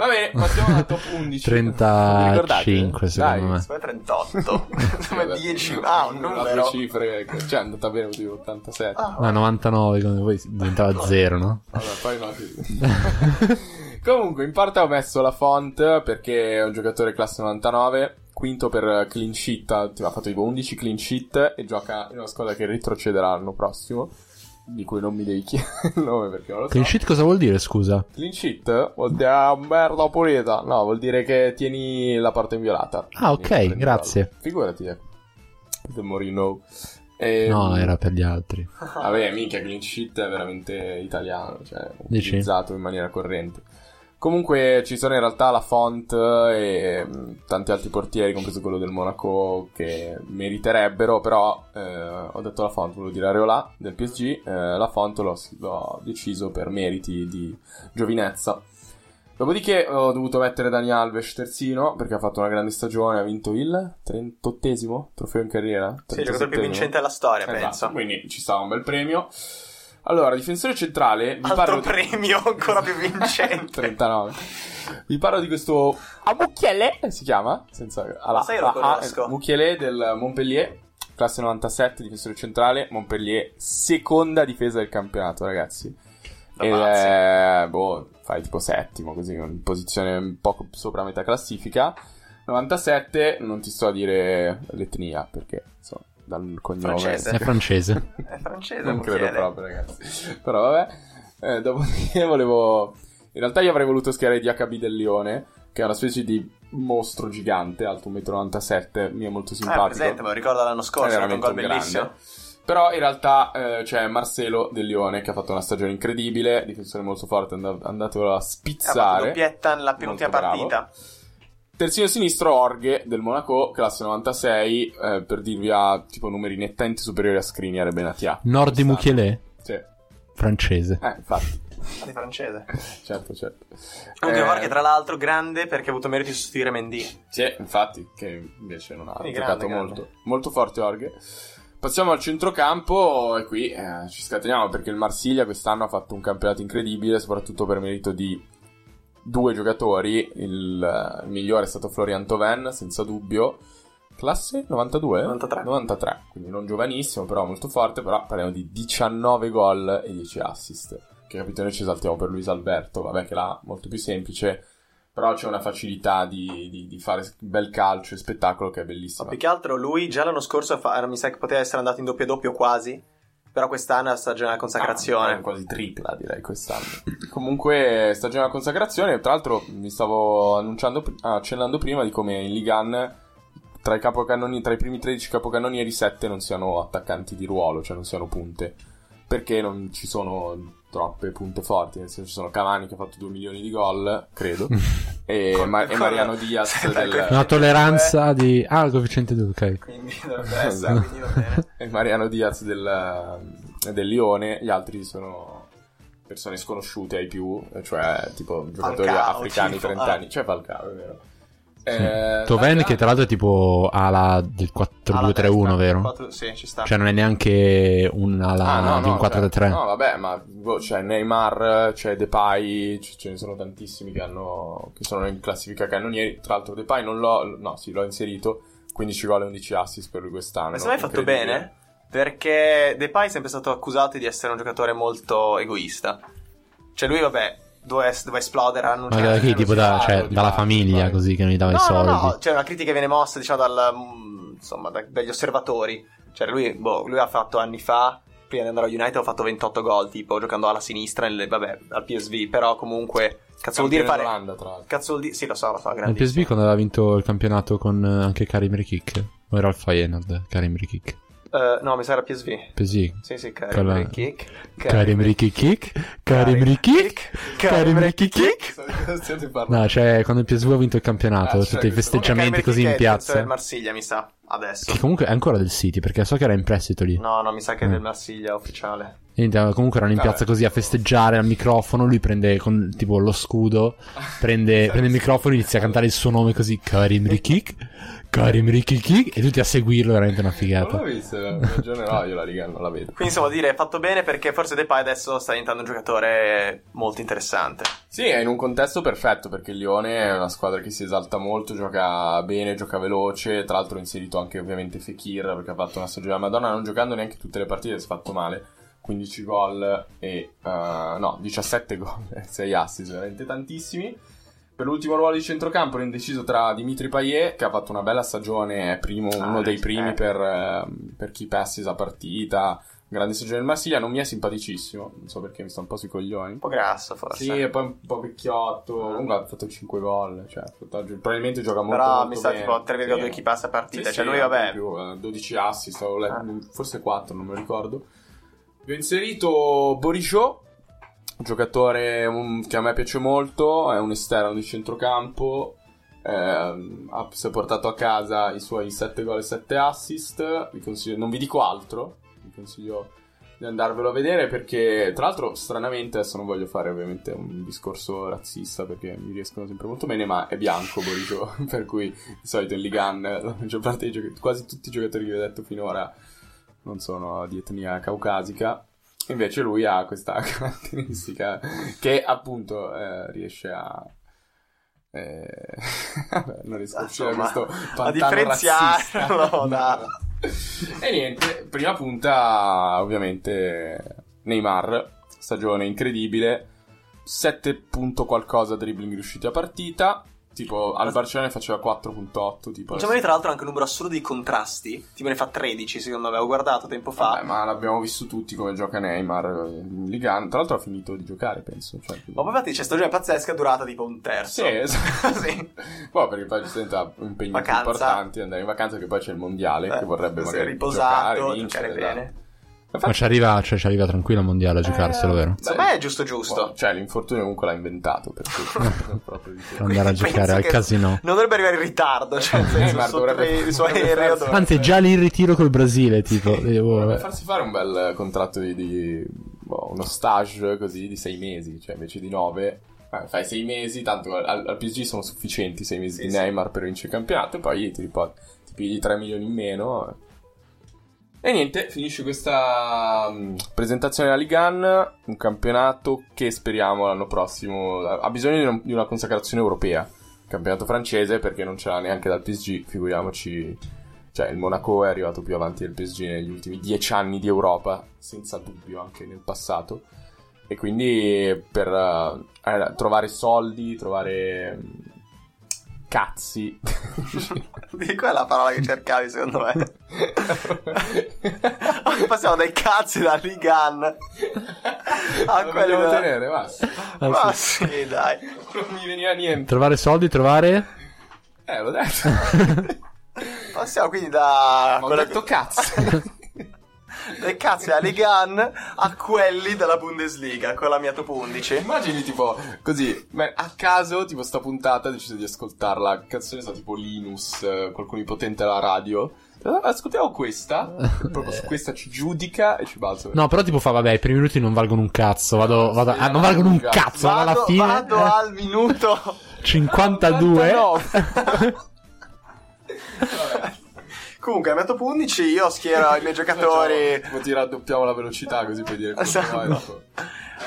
Va bene, passiamo alla top 11. Vi ricordate? 35 secondo Dai, me. Secondo me 38. Come vabbè. 10. Ah, un numero. cifre, cioè è andata bene tipo 87. Ah, No, 99, come poi diventava 0, no? Vabbè, poi no. Comunque, in parte ho messo la font perché è un giocatore classe 99, quinto per clean sheet, ha ha fatto tipo 11 clean sheet e gioca in una squadra che retrocederà l'anno prossimo, di cui non mi devi chiedere il nome perché non lo so. Clean sheet cosa vuol dire, scusa? Clean sheet vuol dire ah, merda pulita, no, vuol dire che tieni la porta inviolata. Ah, ok, grazie. gol. Figurati, eh. The Morino. E, No, era per gli altri. Vabbè, minchia, clean sheet è veramente italiano, cioè Dici? utilizzato in maniera corrente. Comunque ci sono in realtà la Font e mh, tanti altri portieri, compreso quello del Monaco, che meriterebbero, però eh, ho detto la Font, volevo dire Areola del PSG, eh, la Font l'ho, l'ho deciso per meriti di giovinezza. Dopodiché ho dovuto mettere Dani Alves terzino perché ha fatto una grande stagione, ha vinto il 38esimo trofeo in carriera. Sì, il giocatore più 37esimo. vincente della storia, Esatto, penso. Quindi ci stava un bel premio. Allora, difensore centrale, vi Altro parlo di... premio ancora più vincente. 39. Vi parlo di questo Amuchiele, si chiama, senza alla, sai, lo A, conosco. Muchiele del Montpellier, classe 97, difensore centrale, Montpellier, seconda difesa del campionato, ragazzi. Pazzi. è, boh, fai tipo settimo, così, in posizione un po' sopra metà classifica. 97, non ti sto a dire l'etnia, perché, insomma, dal cognome... Francese. È francese. È francese, Non credo proprio, ragazzi. Però vabbè. Eh, dopodiché volevo. In realtà io avrei voluto schierare DHB del Lione, che è una specie di mostro gigante, alto 1,97 m, mi è molto Ah, è simpatico. presente, me lo ricordo l'anno scorso, fatto un gol bellissimo. grande. Però in realtà eh, c'è Marcelo del Lione che ha fatto una stagione incredibile, difensore molto forte, and- andatelo a Ha fatto spizzare. doppietta nella penultima Molto bravo. Terzino sinistro Orghe del Monaco, classe 96, eh, per dirvi ha tipo numeri nettamente superiori a Skriniar e Benatia. Nord di. Mukiele? Sì, francese. eh, infatti. Di francese. certo, certo. Comunque, Eh, Jorge, tra l'altro, grande perché ha avuto merito di sostituire Mendy. Sì, infatti, che invece non ha Sì, giocato grande, grande. molto. Molto forte Orghe. Passiamo al centrocampo e qui eh, ci scateniamo perché il Marsiglia quest'anno ha fatto un campionato incredibile, soprattutto per merito di due giocatori. Il, eh, il migliore è stato Florian Toven, senza dubbio. Classe 92? 93. 93, quindi non giovanissimo, però molto forte, però parliamo di 19 gol e 10 assist. Che capito, noi ci esaltiamo per Luis Alberto, vabbè che là molto più semplice, però c'è una facilità di, di- di fare bel calcio e spettacolo che è Ma bellissima. più che altro lui già l'anno scorso fa- mi sa che poteva essere andato in doppio doppio quasi. Però quest'anno è la stagione della consacrazione. Ah, è quasi tripla direi quest'anno. Comunque stagione della consacrazione, tra l'altro mi stavo annunciando, accennando prima di come in Ligan tra i, tra i primi 13 capocannonieri 7 non siano attaccanti di ruolo, cioè non siano punte. Perché non ci sono troppe punte forti, nel senso ci sono Cavani che ha fatto 2 milioni di gol, credo, e, Con- Ma- e con- Mariano Diaz del, Una tolleranza di... Ah, il coefficiente 2, ok. Quindi dovrebbe essere. quindi va bene. e Mariano Diaz del, del Lione, gli altri sono persone sconosciute ai più, cioè tipo giocatori Falcao, africani tipo, 30 ah. anni, cioè Falcao, è vero. Eh, Toven la- che tra l'altro è tipo ala del 4-2-3-1, Alla vero? destra, Sì, ci sta. Cioè non è neanche un'ala Ah, no, di un no, 4-3-3. cioè, no, vabbè, ma boh, c'è Neymar, c'è Depay, c- ce ne sono tantissimi che, hanno, che sono in classifica cannonieri. Tra l'altro Depay non l'ho, no, sì, l'ho inserito, 15 gol e 11 assist per lui quest'anno. Ma me hai fatto bene? Perché Depay è sempre stato accusato di essere un giocatore molto egoista. Cioè lui, vabbè, doveva, es- doveva esplodere, ha Ma da chi? Tipo da, cioè, di dalla famiglia, vai. così che non gli dava No, i no, soldi. no, c'è una critica che viene mossa, diciamo, dal, mm, insomma, da- dagli osservatori. Cioè lui, boh, lui ha fatto anni fa, prima di andare allo United, ha fatto 28 gol, tipo, giocando alla sinistra, nelle- vabbè, al PSV, però comunque, cazzo vuol dire fare... d'Olanda, tra l'altro. Cazzo vuol dire... Sì, lo so, lo so, Il grandissimo. PSV quando aveva vinto il campionato con eh, anche Karim Rikik. O era il Feyenoord, Karim Rikik. Eh, no, mi sa era PSV. Così. Sì, sì, Karim la- Rikik. Karim Riki Kick. Karim Riki Kick. Karim Riki Kick. Cosa stiate parlando? No, cioè, quando il PSV ha vinto il campionato, Ah, tutti cioè, i festeggiamenti così in del piazza. Marsiglia, mi sa, adesso. Che comunque è ancora del City, perché so che era in prestito lì. No, no, mi sa che è Mm. del Marsiglia ufficiale. Niente, comunque erano in Vabbè. piazza così a festeggiare al microfono. Lui prende con tipo lo scudo, prende, prende il microfono e inizia a cantare il suo nome così: Karim Rikik, Karim Rikik. E tutti a seguirlo, veramente una Non figata. l'ho visto, mi aggiornerò io la Liga, non la vedo. Quindi insomma dire è fatto bene perché forse Depay adesso sta diventando un giocatore molto interessante. Sì, è in un contesto perfetto perché il Lione è una squadra che si esalta molto, gioca bene, gioca veloce. Tra l'altro ha inserito anche ovviamente Fekir perché ha fatto una stagione alla Madonna, non giocando neanche tutte le partite, si è fatto male. 15 gol e eh, no, 17 gol e 6 assist, veramente tantissimi. Per l'ultimo ruolo di centrocampo ero indeciso tra Dimitri Payet, che ha fatto una bella stagione, è primo, Ah, uno dei eh. primi per, eh, per chi passes a partita. Grande stagione del Marsiglia, non mi è simpaticissimo, non so perché mi sta un po' sui coglioni. Un po' grasso forse. Sì, e poi un po' vecchiotto. Comunque ha fatto 5 gol. Cioè, probabilmente gioca molto. Però molto mi sa bene. tipo 3,2 Sì. chi passa partita. Sì, cioè sì, lui vabbè. più, eh, 12 assist, avevo letto- Ah. forse 4, non me lo ricordo. Vi ho inserito Borisciò, un giocatore um, che a me piace molto, è un esterno di centrocampo. ehm, ha, si è portato a casa i suoi 7 gol e 7 assist. Vi non vi dico altro, vi consiglio di andarvelo a vedere perché tra l'altro stranamente adesso non voglio fare ovviamente un discorso razzista perché mi riescono sempre molto bene ma è bianco Boriscio per cui di solito in Ligan la maggior parte dei giocatori quasi tutti i giocatori che vi ho detto finora non sono di etnia caucasica invece lui ha questa caratteristica che appunto eh, riesce a eh, non riesco a uscire da questo a differenziarlo da- E niente, prima punta ovviamente Neymar, stagione incredibile, 7 punto qualcosa dribbling riusciti a partita, tipo al Barcellona ne faceva 4.8, tipo Diciamo che tra l'altro anche un numero assurdo di contrasti. Tipo ne fa 13 secondo me. Avevo guardato tempo fa. Vabbè, ma l'abbiamo visto tutti come gioca Neymar in Liga, tra l'altro ha finito di giocare, penso. Cioè, Ma poi infatti c'è stagione pazzesca durata tipo un terzo. Sì, esatto. Sì. Poi perché poi giustamente ha impegni Vacanza. importanti, andare in vacanza che poi c'è il mondiale Eh, che vorrebbe magari riposato, giocare, vincere, giocare esatto. Bene. Ma ci arriva, cioè, ci arriva tranquillo al mondiale a giocarselo, Eh, vero? sì. Me è giusto giusto. Cioè, l'infortunio comunque l'ha inventato, per andare a giocare al casino. Non dovrebbe arrivare in ritardo. Cioè, nel senso, Neymar sotto dovrebbe- il suo dovrebbe aereo. farsi- dove- Anzi, è già lì in ritiro col Brasile, tipo. Sì, Devo- dovrebbe farsi fare un bel contratto di, di- boh, uno stage così di sei mesi, cioè invece di nove. eh, fai sei mesi, tanto al, al PSG sono sufficienti sei mesi Sì, di sì. Neymar per vincere il campionato, e poi ti, ti pigli 3 milioni in meno. E niente, finisce questa mm, presentazione della Ligan, un campionato che speriamo l'anno prossimo ha bisogno di, un- di una consacrazione europea. Campionato francese perché non ce l'ha neanche dal PSG, figuriamoci. Cioè, il Monaco è arrivato più avanti del PSG negli ultimi dieci anni di Europa, senza dubbio anche nel passato. E quindi per eh, eh, trovare soldi, trovare cazzi. Di quella è la parola che cercavi, secondo me. Passiamo dai cazzi da Ligan a Ah, Lo quelli vogliamo della- tenere, basta. Ma sì, dai. Non mi veniva niente. Trovare soldi, trovare. Eh, l'ho detto. Passiamo quindi da Ma ho quella- detto cazzo. dai cazzi da Ligan a quelli della Bundesliga con la mia top 11. Immagini tipo così, ma a caso tipo sta puntata ho deciso di ascoltarla, la canzone sta tipo Linus, eh, qualcuno potente alla radio. Ascoltiamo questa, proprio su questa ci giudica e ci balzo. No, però tipo fa, vabbè, i primi minuti non valgono un cazzo. Vado, vado, Sì, ah, non no, valgono un un cazzo. Vado alla Vado, fine. vado al minuto 52. 99. Comunque, top 11 io schiero i miei giocatori Facciamo- ti raddoppiamo la velocità così puoi dire Esatto. vai, dopo.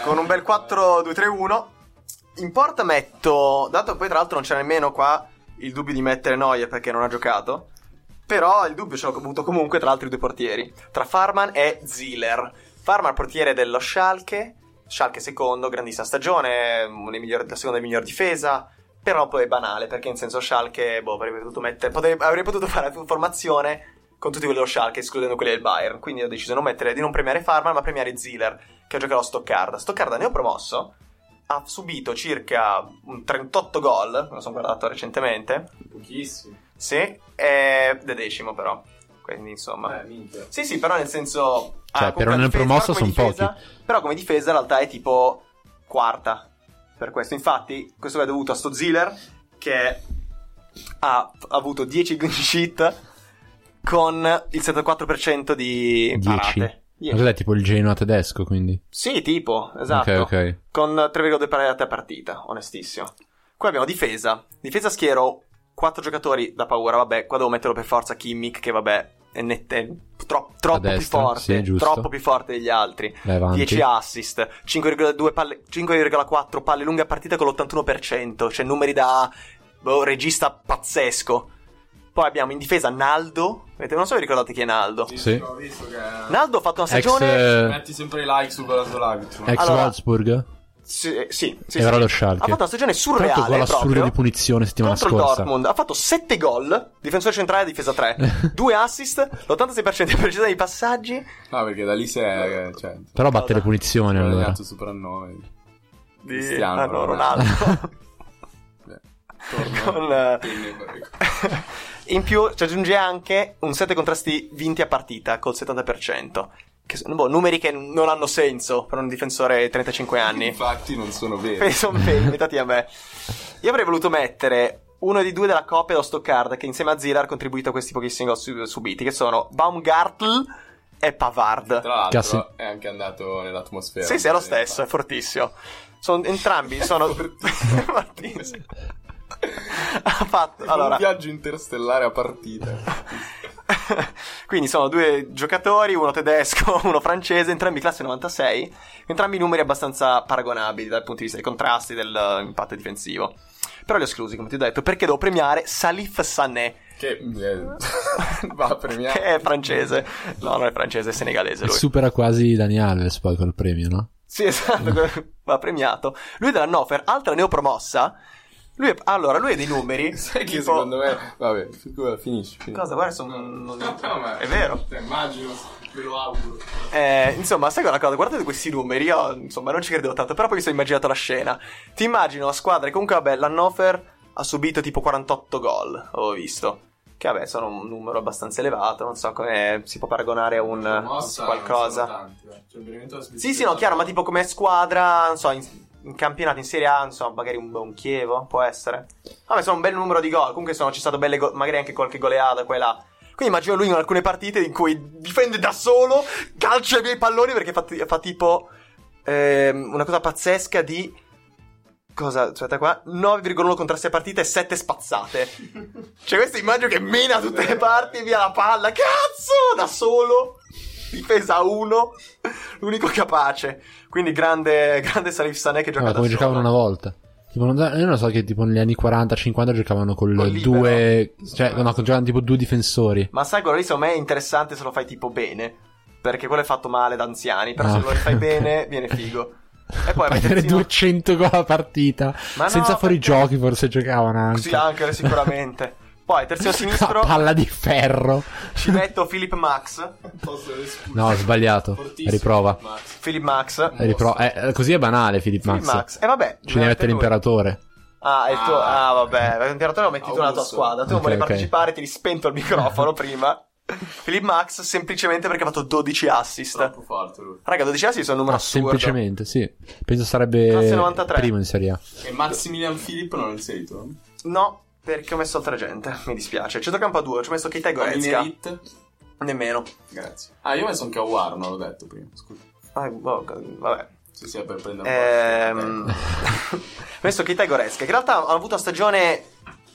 con un bel 4-2-3-1. In porta metto, dato poi tra l'altro non c'è nemmeno qua il dubbio di mettere Neuer perché non ha giocato. Però il dubbio ce l'ho avuto comunque tra altri due portieri, tra Farman e Ziller. Farman portiere dello Schalke, Schalke secondo, grandissima stagione, una dei migliori- la seconda miglior difesa, però poi è banale perché in senso Schalke, boh, avrei potuto mettere, potrei- avrei potuto fare più formazione con tutti quelli dello Schalke, escludendo quelli del Bayern. Quindi ho deciso di non, mettere, di non premiare Farman, ma premiare Ziller, che giocherà a Stoccarda. Stoccarda ne ho promosso, ha subito circa un 38 gol, me lo sono guardato recentemente. Pochissimo. Sì, è decimo però. Quindi, insomma. Eh, minchia. Sì, sì, però nel senso. Cioè, ah, nel difesa- promosso come son difesa- Però come difesa in realtà è tipo quarta. Per questo, infatti, questo è dovuto a sto Ziller che ha, avuto 10 clean sheet con il 74% di 10. parate. Cos'è tipo il Genoa tedesco, quindi? Sì, tipo, esatto. Ok, ok. Con 3,2 parate a partita, onestissimo. Qui abbiamo difesa. Difesa schiero 4 giocatori da paura, vabbè, qua devo metterlo per forza Kimmich che vabbè è, net- è tro- troppo più destra, forte, sì, troppo più forte degli altri. Vai avanti. 10 assist, 5,2 palle, 5,4 palle lunghe a partita con l'81%, cioè numeri da boh, regista pazzesco. Poi abbiamo in difesa Naldo, Vedete, non so se vi ricordate chi è Naldo. Sì. Ho visto che... Naldo ha fatto una Ex, stagione... eh, Metti sempre i like su Golazolag. ex Allora- Wolfsburg? Sì, sì, sì, E ora sì. lo Schalke. Ha fatto una stagione surreale gol assurdo proprio. di punizione settimana contro il scorsa. Dortmund ha fatto 7 gol, difensore centrale, difesa 3, 2 assist, l'86% di precisione dei passaggi. No, perché da lì si è... Cioè, Però batte le punizioni allora. guadagnato soprannome. Di Cristiano ah, no, Ronaldo. Con, eh, In più ci aggiunge anche un 7 contrasti vinti a partita col 70%. Che sono boh, numeri che non hanno senso per un difensore di 35 anni. Infatti non sono veri. Sono veri, inventati a me. Io avrei voluto mettere uno di due della coppia dello Stockard che insieme a Ziller ha contribuito a questi pochissimi gol su- subiti, che sono Baumgartl e Pavard. Tra l'altro Cassi. è anche andato nell'atmosfera. Sì, sì, è lo stesso, è fortissimo. Sono, entrambi sono... Fortissimo. ha fatto... Allora, Un viaggio interstellare a partita. quindi sono due giocatori, uno tedesco, uno francese, entrambi classe 96, entrambi numeri abbastanza paragonabili dal punto di vista dei contrasti, dell'impatto difensivo. Però li ho esclusi, come ti ho detto, perché devo premiare Salif Sané, Che eh, va premiato. che è francese. No, non è francese, è senegalese lui. supera quasi Dani Alves poi col premio, no? Sì, esatto, va premiato. Lui è dell'Hannover, altra neopromossa. Lui è, allora, lui ha dei numeri. Sai che tipo- secondo me... Vabbè, scusa, finisci. finisci. Cosa, guarda, sono... non- No, ma- È vero. Cioè, immagino, me lo auguro. Eh, insomma, sai quella cosa? Guardate questi numeri. Io, insomma, non ci credevo tanto. Però poi mi sono immaginato la scena. Ti immagino la squadra. Comunque, vabbè, l'Hannover ha subito tipo 48 gol. Avevo visto. Che, vabbè, sono un numero abbastanza elevato. Non so come si può paragonare a un qualcosa. Sì, sì, no, chiaro, ma tipo come squadra, non so, in, in campionato, in Serie A, so, magari un, un Chievo, può essere. Vabbè, sono un bel numero di gol. Comunque sono, sono state belle, go- magari anche qualche goleata qua e là. Quindi immagino lui in alcune partite in cui difende da solo, calcia i palloni perché fa, fa tipo ehm, una cosa pazzesca di... Cosa? Aspetta qua. 9,1 contrasti a partita e 7 spazzate. Cioè questo immagino che mena tutte le parti via la palla. Cazzo! Da solo. Difesa 1. L'unico capace. Quindi grande, grande Salif Sané che gioca No, da come giocavano una volta. Tipo, non, io non so che tipo negli anni 40-50 giocavano Col libero. due. Cioè, no, giocavano tipo due difensori. Ma sai, quello lì secondo me è interessante se lo fai tipo bene. Perché quello è fatto male da anziani. Però Ah. se lo fai bene, viene figo. E poi Avere terzino- 200 gol a partita. Ma no, Senza fuori perché- giochi forse giocavano anche. Sì, anche sicuramente. Poi terzino Una sinistro palla di ferro. ci metto Philip Max. No, ho sbagliato. Riprova. Philip Max. Ripro- eh, così è banale, Philip Philip Max. Max. E vabbè. Ci devi mettere l'imperatore. Ah, il tuo... Ah. ah, vabbè. L'imperatore lo metti tu nella tua squadra. Tu non Ok, volevi ok. partecipare, ti eri spento il microfono prima. Philip Max semplicemente perché ha fatto 12 assist. Troppo forte lui. Raga, 12 assist sono un numero Ah, assurdo. semplicemente, sì. Penso sarebbe Classe 93. primo in Serie A. E Maximilian Filippo non sei tu? No, perché ho messo altra gente. Mi dispiace. Centrocampo a due. Ci ho messo Keita e Goretzka. Nemmeno. Grazie. Ah, io ho messo anche Awar, non l'ho detto prima. Scusa. Ah, boh, vabbè. Sì, sì, per prendere un Ehm... po'. ho messo Keita e Goretzka. Che in realtà hanno avuto una stagione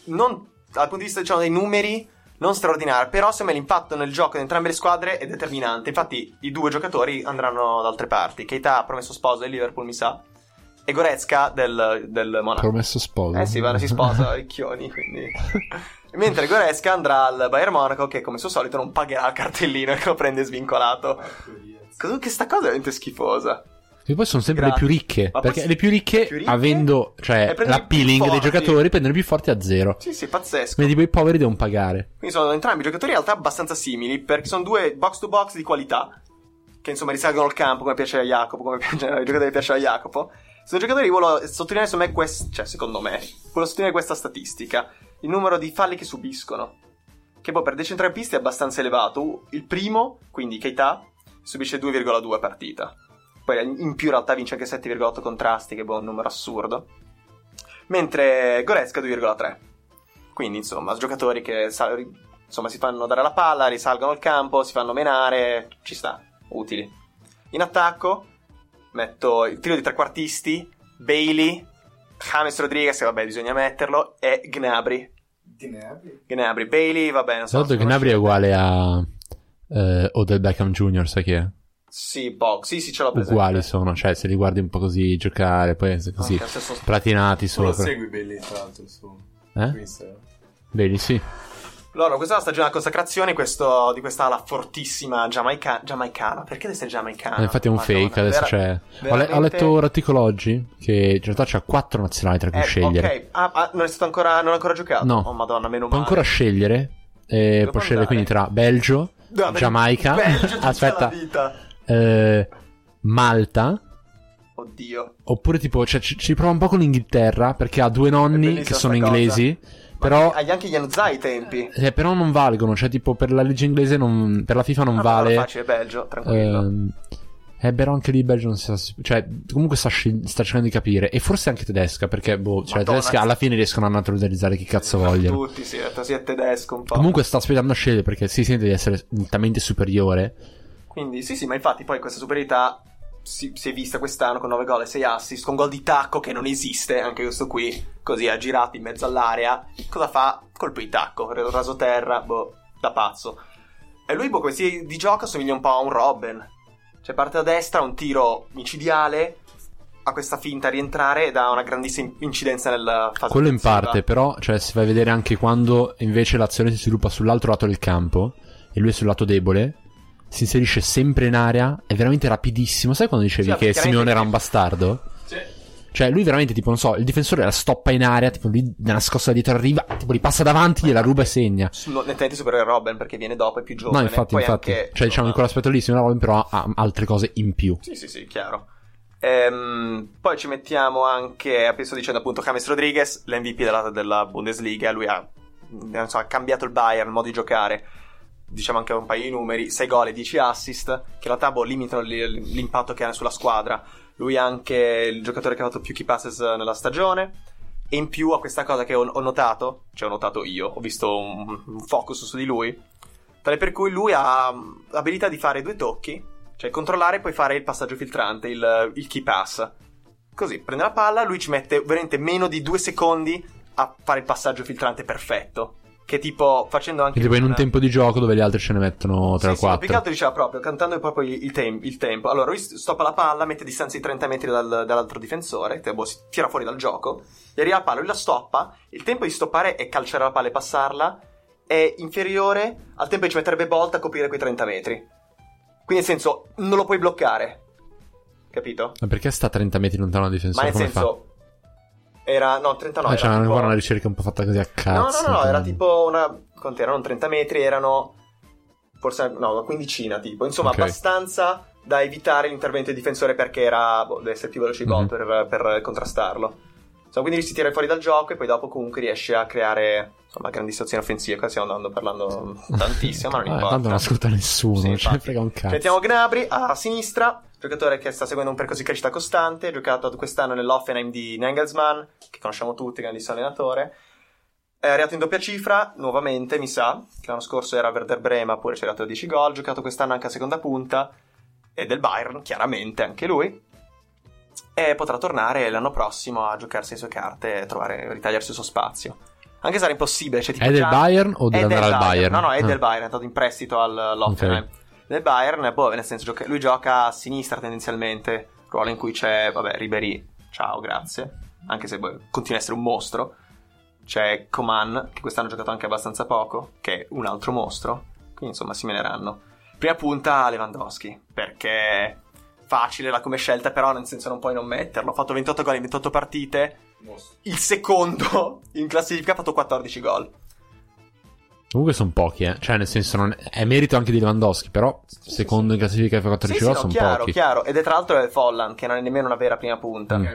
non dal punto di vista diciamo, dei numeri non straordinaria, però secondo me l'impatto nel gioco di entrambe le squadre è determinante. Infatti i due giocatori andranno da altre parti. Keita ha promesso sposo del Liverpool, mi sa, e Goretzka del, del Monaco. Promesso sposo. Eh sì, vanno, si sposa, ricchioni, quindi... Mentre Goretzka andrà al Bayern Monaco che come al suo solito non pagherà il cartellino che lo prende svincolato. Comunque sta cosa è veramente schifosa. E poi sono sempre Grazie. le più ricche. Ma poi perché le più ricche, più ricche? avendo E cioè, più l'appealing dei giocatori, prendono i più forti a zero. Sì, sì, pazzesco. Quindi tipo i poveri devono pagare. Quindi sono entrambi giocatori in realtà abbastanza simili perché sono due box to box di qualità che insomma risalgono al campo come piace a Jacopo, come piace, ai giocatori piace a Jacopo. Sono giocatori volevo sottolineare secondo me quest- cioè secondo me, volevo sottolineare questa statistica, il numero di falli che subiscono. che poi per dei centrocampisti è abbastanza elevato. Il primo, quindi Keita, subisce 2,2 a partita. Poi in più in realtà vince anche 7,8 contrasti, che è un numero assurdo. Mentre Goretzka 2,3. Quindi insomma, giocatori che insomma, si fanno dare la palla, risalgono il campo, si fanno menare, ci sta, utili. In attacco metto il trio di trequartisti, Bailey, James Rodriguez, che vabbè bisogna metterlo, e Gnabry. Gnabry? Gnabry, Bailey, vabbè, non so. L'altro Gnabry è uguale a eh, Odell Beckham Jr., sai chi è? Sì, poco. Sì, sì, ce l'ho presente. Uguali sono, cioè se li guardi un po' così giocare, poi così okay, platinati tu sopra. lo segui Bailey, tra l'altro, su eh? Bailey, sì. Loro, questa è la stagione della consacrazione questo, di questa ala fortissima giamaica- giamaicana. Perché deve essere giamaicana? Eh, infatti è un Madonna, fake, adesso vera- c'è... Veramente... Ho, letto un articolo oggi che in realtà c'ha quattro nazionali tra cui eh, scegliere. Ok, ah, ah, non è stato ancora, non ha ancora giocato? No. Oh madonna, meno male. Può ancora scegliere, eh, può scegliere quindi tra Belgio, no, Giamaica, Belgio, aspetta, eh, Malta... Oddio. Oppure tipo, cioè, ci, ci, prova un po' con l'Inghilterra perché ha due nonni che sono inglesi. Cosa. Però, agli anche gli hanno già i tempi. Eh, però non valgono, cioè tipo per la legge inglese non, per la FIFA non ah, vale. È facile, Belgio, tranquillo. Ehm, eh, però anche lì Belgio non si sa. Cioè, comunque sta, sta, cercando di capire. E forse anche tedesca, perché, boh, cioè, Madonna, tedesca alla fine riescono a naturalizzare chi cazzo sì, vogliono. Tutti, sì, sì, è tedesco un po'. Comunque sta aspettando a scegliere perché si sente di essere nettamente superiore. Quindi, sì, sì, ma infatti poi questa superiorità si, si, è vista quest'anno con 9 gol e 6 assist, con gol di tacco che non esiste, anche questo qui, così ha girato in mezzo all'area. Cosa fa? Colpo di tacco, raso terra, boh, da pazzo. E lui, boh, come si di gioco assomiglia un po' a un Robin. Cioè parte da destra, un tiro micidiale, ha questa finta a rientrare ed ha una grandissima incidenza nella fase Quello in parte, però, cioè si fa vedere anche quando invece l'azione si sviluppa sull'altro lato del campo e lui è sul lato debole si inserisce sempre in area, è veramente rapidissimo. Sai quando dicevi sì, che Simeone era un bastardo? Sì. Cioè, lui veramente, tipo, non so, il difensore la stoppa in area, tipo, lì una scossa dietro arriva, tipo, li passa davanti, gliela ruba e segna. No, nettamente superiore a Robin, perché viene dopo, è più giovane. No, infatti, infatti. Anche, cioè, diciamo, in quell'aspetto lì, Simeone Robin però ha altre cose in più. Sì, sì, sì, chiaro. Ehm, poi ci mettiamo anche, sto dicendo appunto, James Rodriguez, l'MVP della, della Bundesliga, lui ha, so, ha cambiato il Bayern, il modo di giocare diciamo anche un paio di numeri, 6 gol e 10 assist, che in realtà boh, limitano l'impatto che ha sulla squadra. Lui è anche il giocatore che ha fatto più key passes nella stagione. E in più ha questa cosa che ho, ho notato, cioè ho notato io, ho visto un, un focus su di lui, tale per cui lui ha l'abilità di fare due tocchi, cioè controllare e poi fare il passaggio filtrante, il, il key pass. Così, prende la palla, lui ci mette veramente meno di due secondi a fare il passaggio filtrante perfetto che tipo facendo anche... Che tipo in un tempo di gioco dove gli altri ce ne mettono 3 sì, o 4. Sì, altro diceva proprio, cantando proprio il, tem- il, tempo. Allora lui stoppa la palla, mette a distanza di 30 metri dal, dall'altro difensore, che boh, si tira fuori dal gioco, gli arriva la palla, lui la stoppa, il tempo di stoppare e calciare la palla e passarla è inferiore al tempo che ci metterebbe Bolt a coprire quei 30 metri. Quindi nel senso, non lo puoi bloccare. Capito? Ma perché sta a 30 metri lontano dal difensore? Ma nel senso, fa? Era, no, 39. Ah, c'era tipo... una ricerca un po' fatta così a cazzo. No, no, no, no era tipo una... Quanto erano 30 metri? Erano... Forse, no, una quindicina tipo. Insomma, okay. abbastanza da evitare l'intervento del difensore perché era... Boh, deve essere più veloce di mm-hmm. per, per contrastarlo. Insomma, quindi si tira fuori dal gioco e poi dopo comunque riesce a creare insomma grandi situazioni offensive. Qua stiamo andando parlando tantissimo, ma non importa. Tanto non ascolta nessuno, sì, non ce ne frega un cazzo. Mettiamo Gnabry a sinistra, giocatore che sta seguendo un percorso di crescita costante, ha giocato quest'anno nell'Offenheim di Nengelsmann, che conosciamo tutti, grandissimo allenatore. È arrivato in doppia cifra, nuovamente, mi sa, che l'anno scorso era Werder Brema, pure ci è arrivato 10 gol, ha giocato quest'anno anche a seconda punta, e del Bayern, chiaramente, anche lui. E potrà tornare l'anno prossimo a giocarsi le sue carte e trovare, ritagliarsi il suo spazio. Anche se era impossibile. Cioè, tipo, è del. Bayern o deve andare al Bayern? No, no, è ah. del Bayern, è andato in prestito all'Offenheim. Okay del Bayern, boh, nel senso, lui gioca a sinistra tendenzialmente, ruolo in cui c'è, vabbè, Ribery, ciao, grazie, anche se boh, continua a essere un mostro. C'è Coman, che quest'anno ha giocato anche abbastanza poco, che è un altro mostro, quindi insomma si meneranno. Prima punta Lewandowski, perché facile la come scelta, però nel senso non puoi non metterlo. Ha fatto 28 gol in 28 partite. Il secondo in classifica ha fatto 14 gol. Comunque sono pochi, eh. Cioè, nel senso, non... è merito anche di Lewandowski, però sì, secondo sì. in classifica F14 sì, gol sì, sono chiaro, pochi. chiaro. Ed è tra l'altro il Folland, che non è nemmeno una vera prima punta. Mm.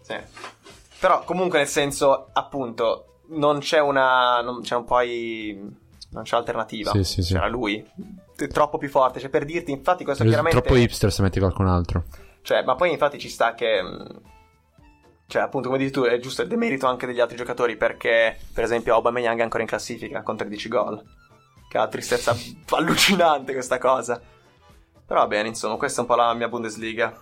Sì. Però comunque nel senso, appunto, non c'è una... non c'è un poi... non c'è alternativa. Sì, sì, sì. C'era lui. È troppo più forte. Cioè, per dirti, infatti, questo È chiaramente. troppo hipster se metti qualcun altro. Cioè, ma poi infatti ci sta che. Cioè, appunto, come dici tu, è giusto il demerito anche degli altri giocatori. Perché, per esempio, Aubameyang è ancora in classifica con 13 gol. Che è una tristezza allucinante questa cosa. Però va bene, insomma, questa è un po' la mia Bundesliga.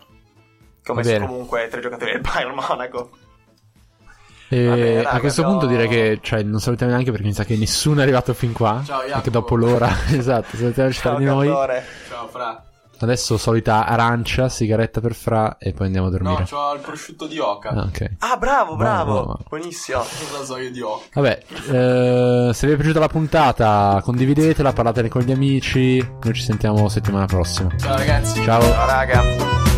Come se comunque tre giocatori del Bayern Monaco. E bene, a raga, questo però- punto direi che cioè, non salutiamo neanche perché mi sa che nessuno è arrivato fin qua. Ciao, Jacopo. Anche dopo l'ora. esatto, salutiamo Ciao, di noi. Ciao, Fra. Adesso solita arancia, sigaretta per fra e poi andiamo a dormire. No, c'ho il prosciutto di Oca. Ah, ok. Ah, bravo, bravo. Bravo. Buonissimo. Il rasoio di Oca. Vabbè, eh, se vi è piaciuta la puntata, condividetela, parlatene con gli amici. Noi ci sentiamo settimana prossima. Ciao ragazzi. Ciao. Ciao, raga.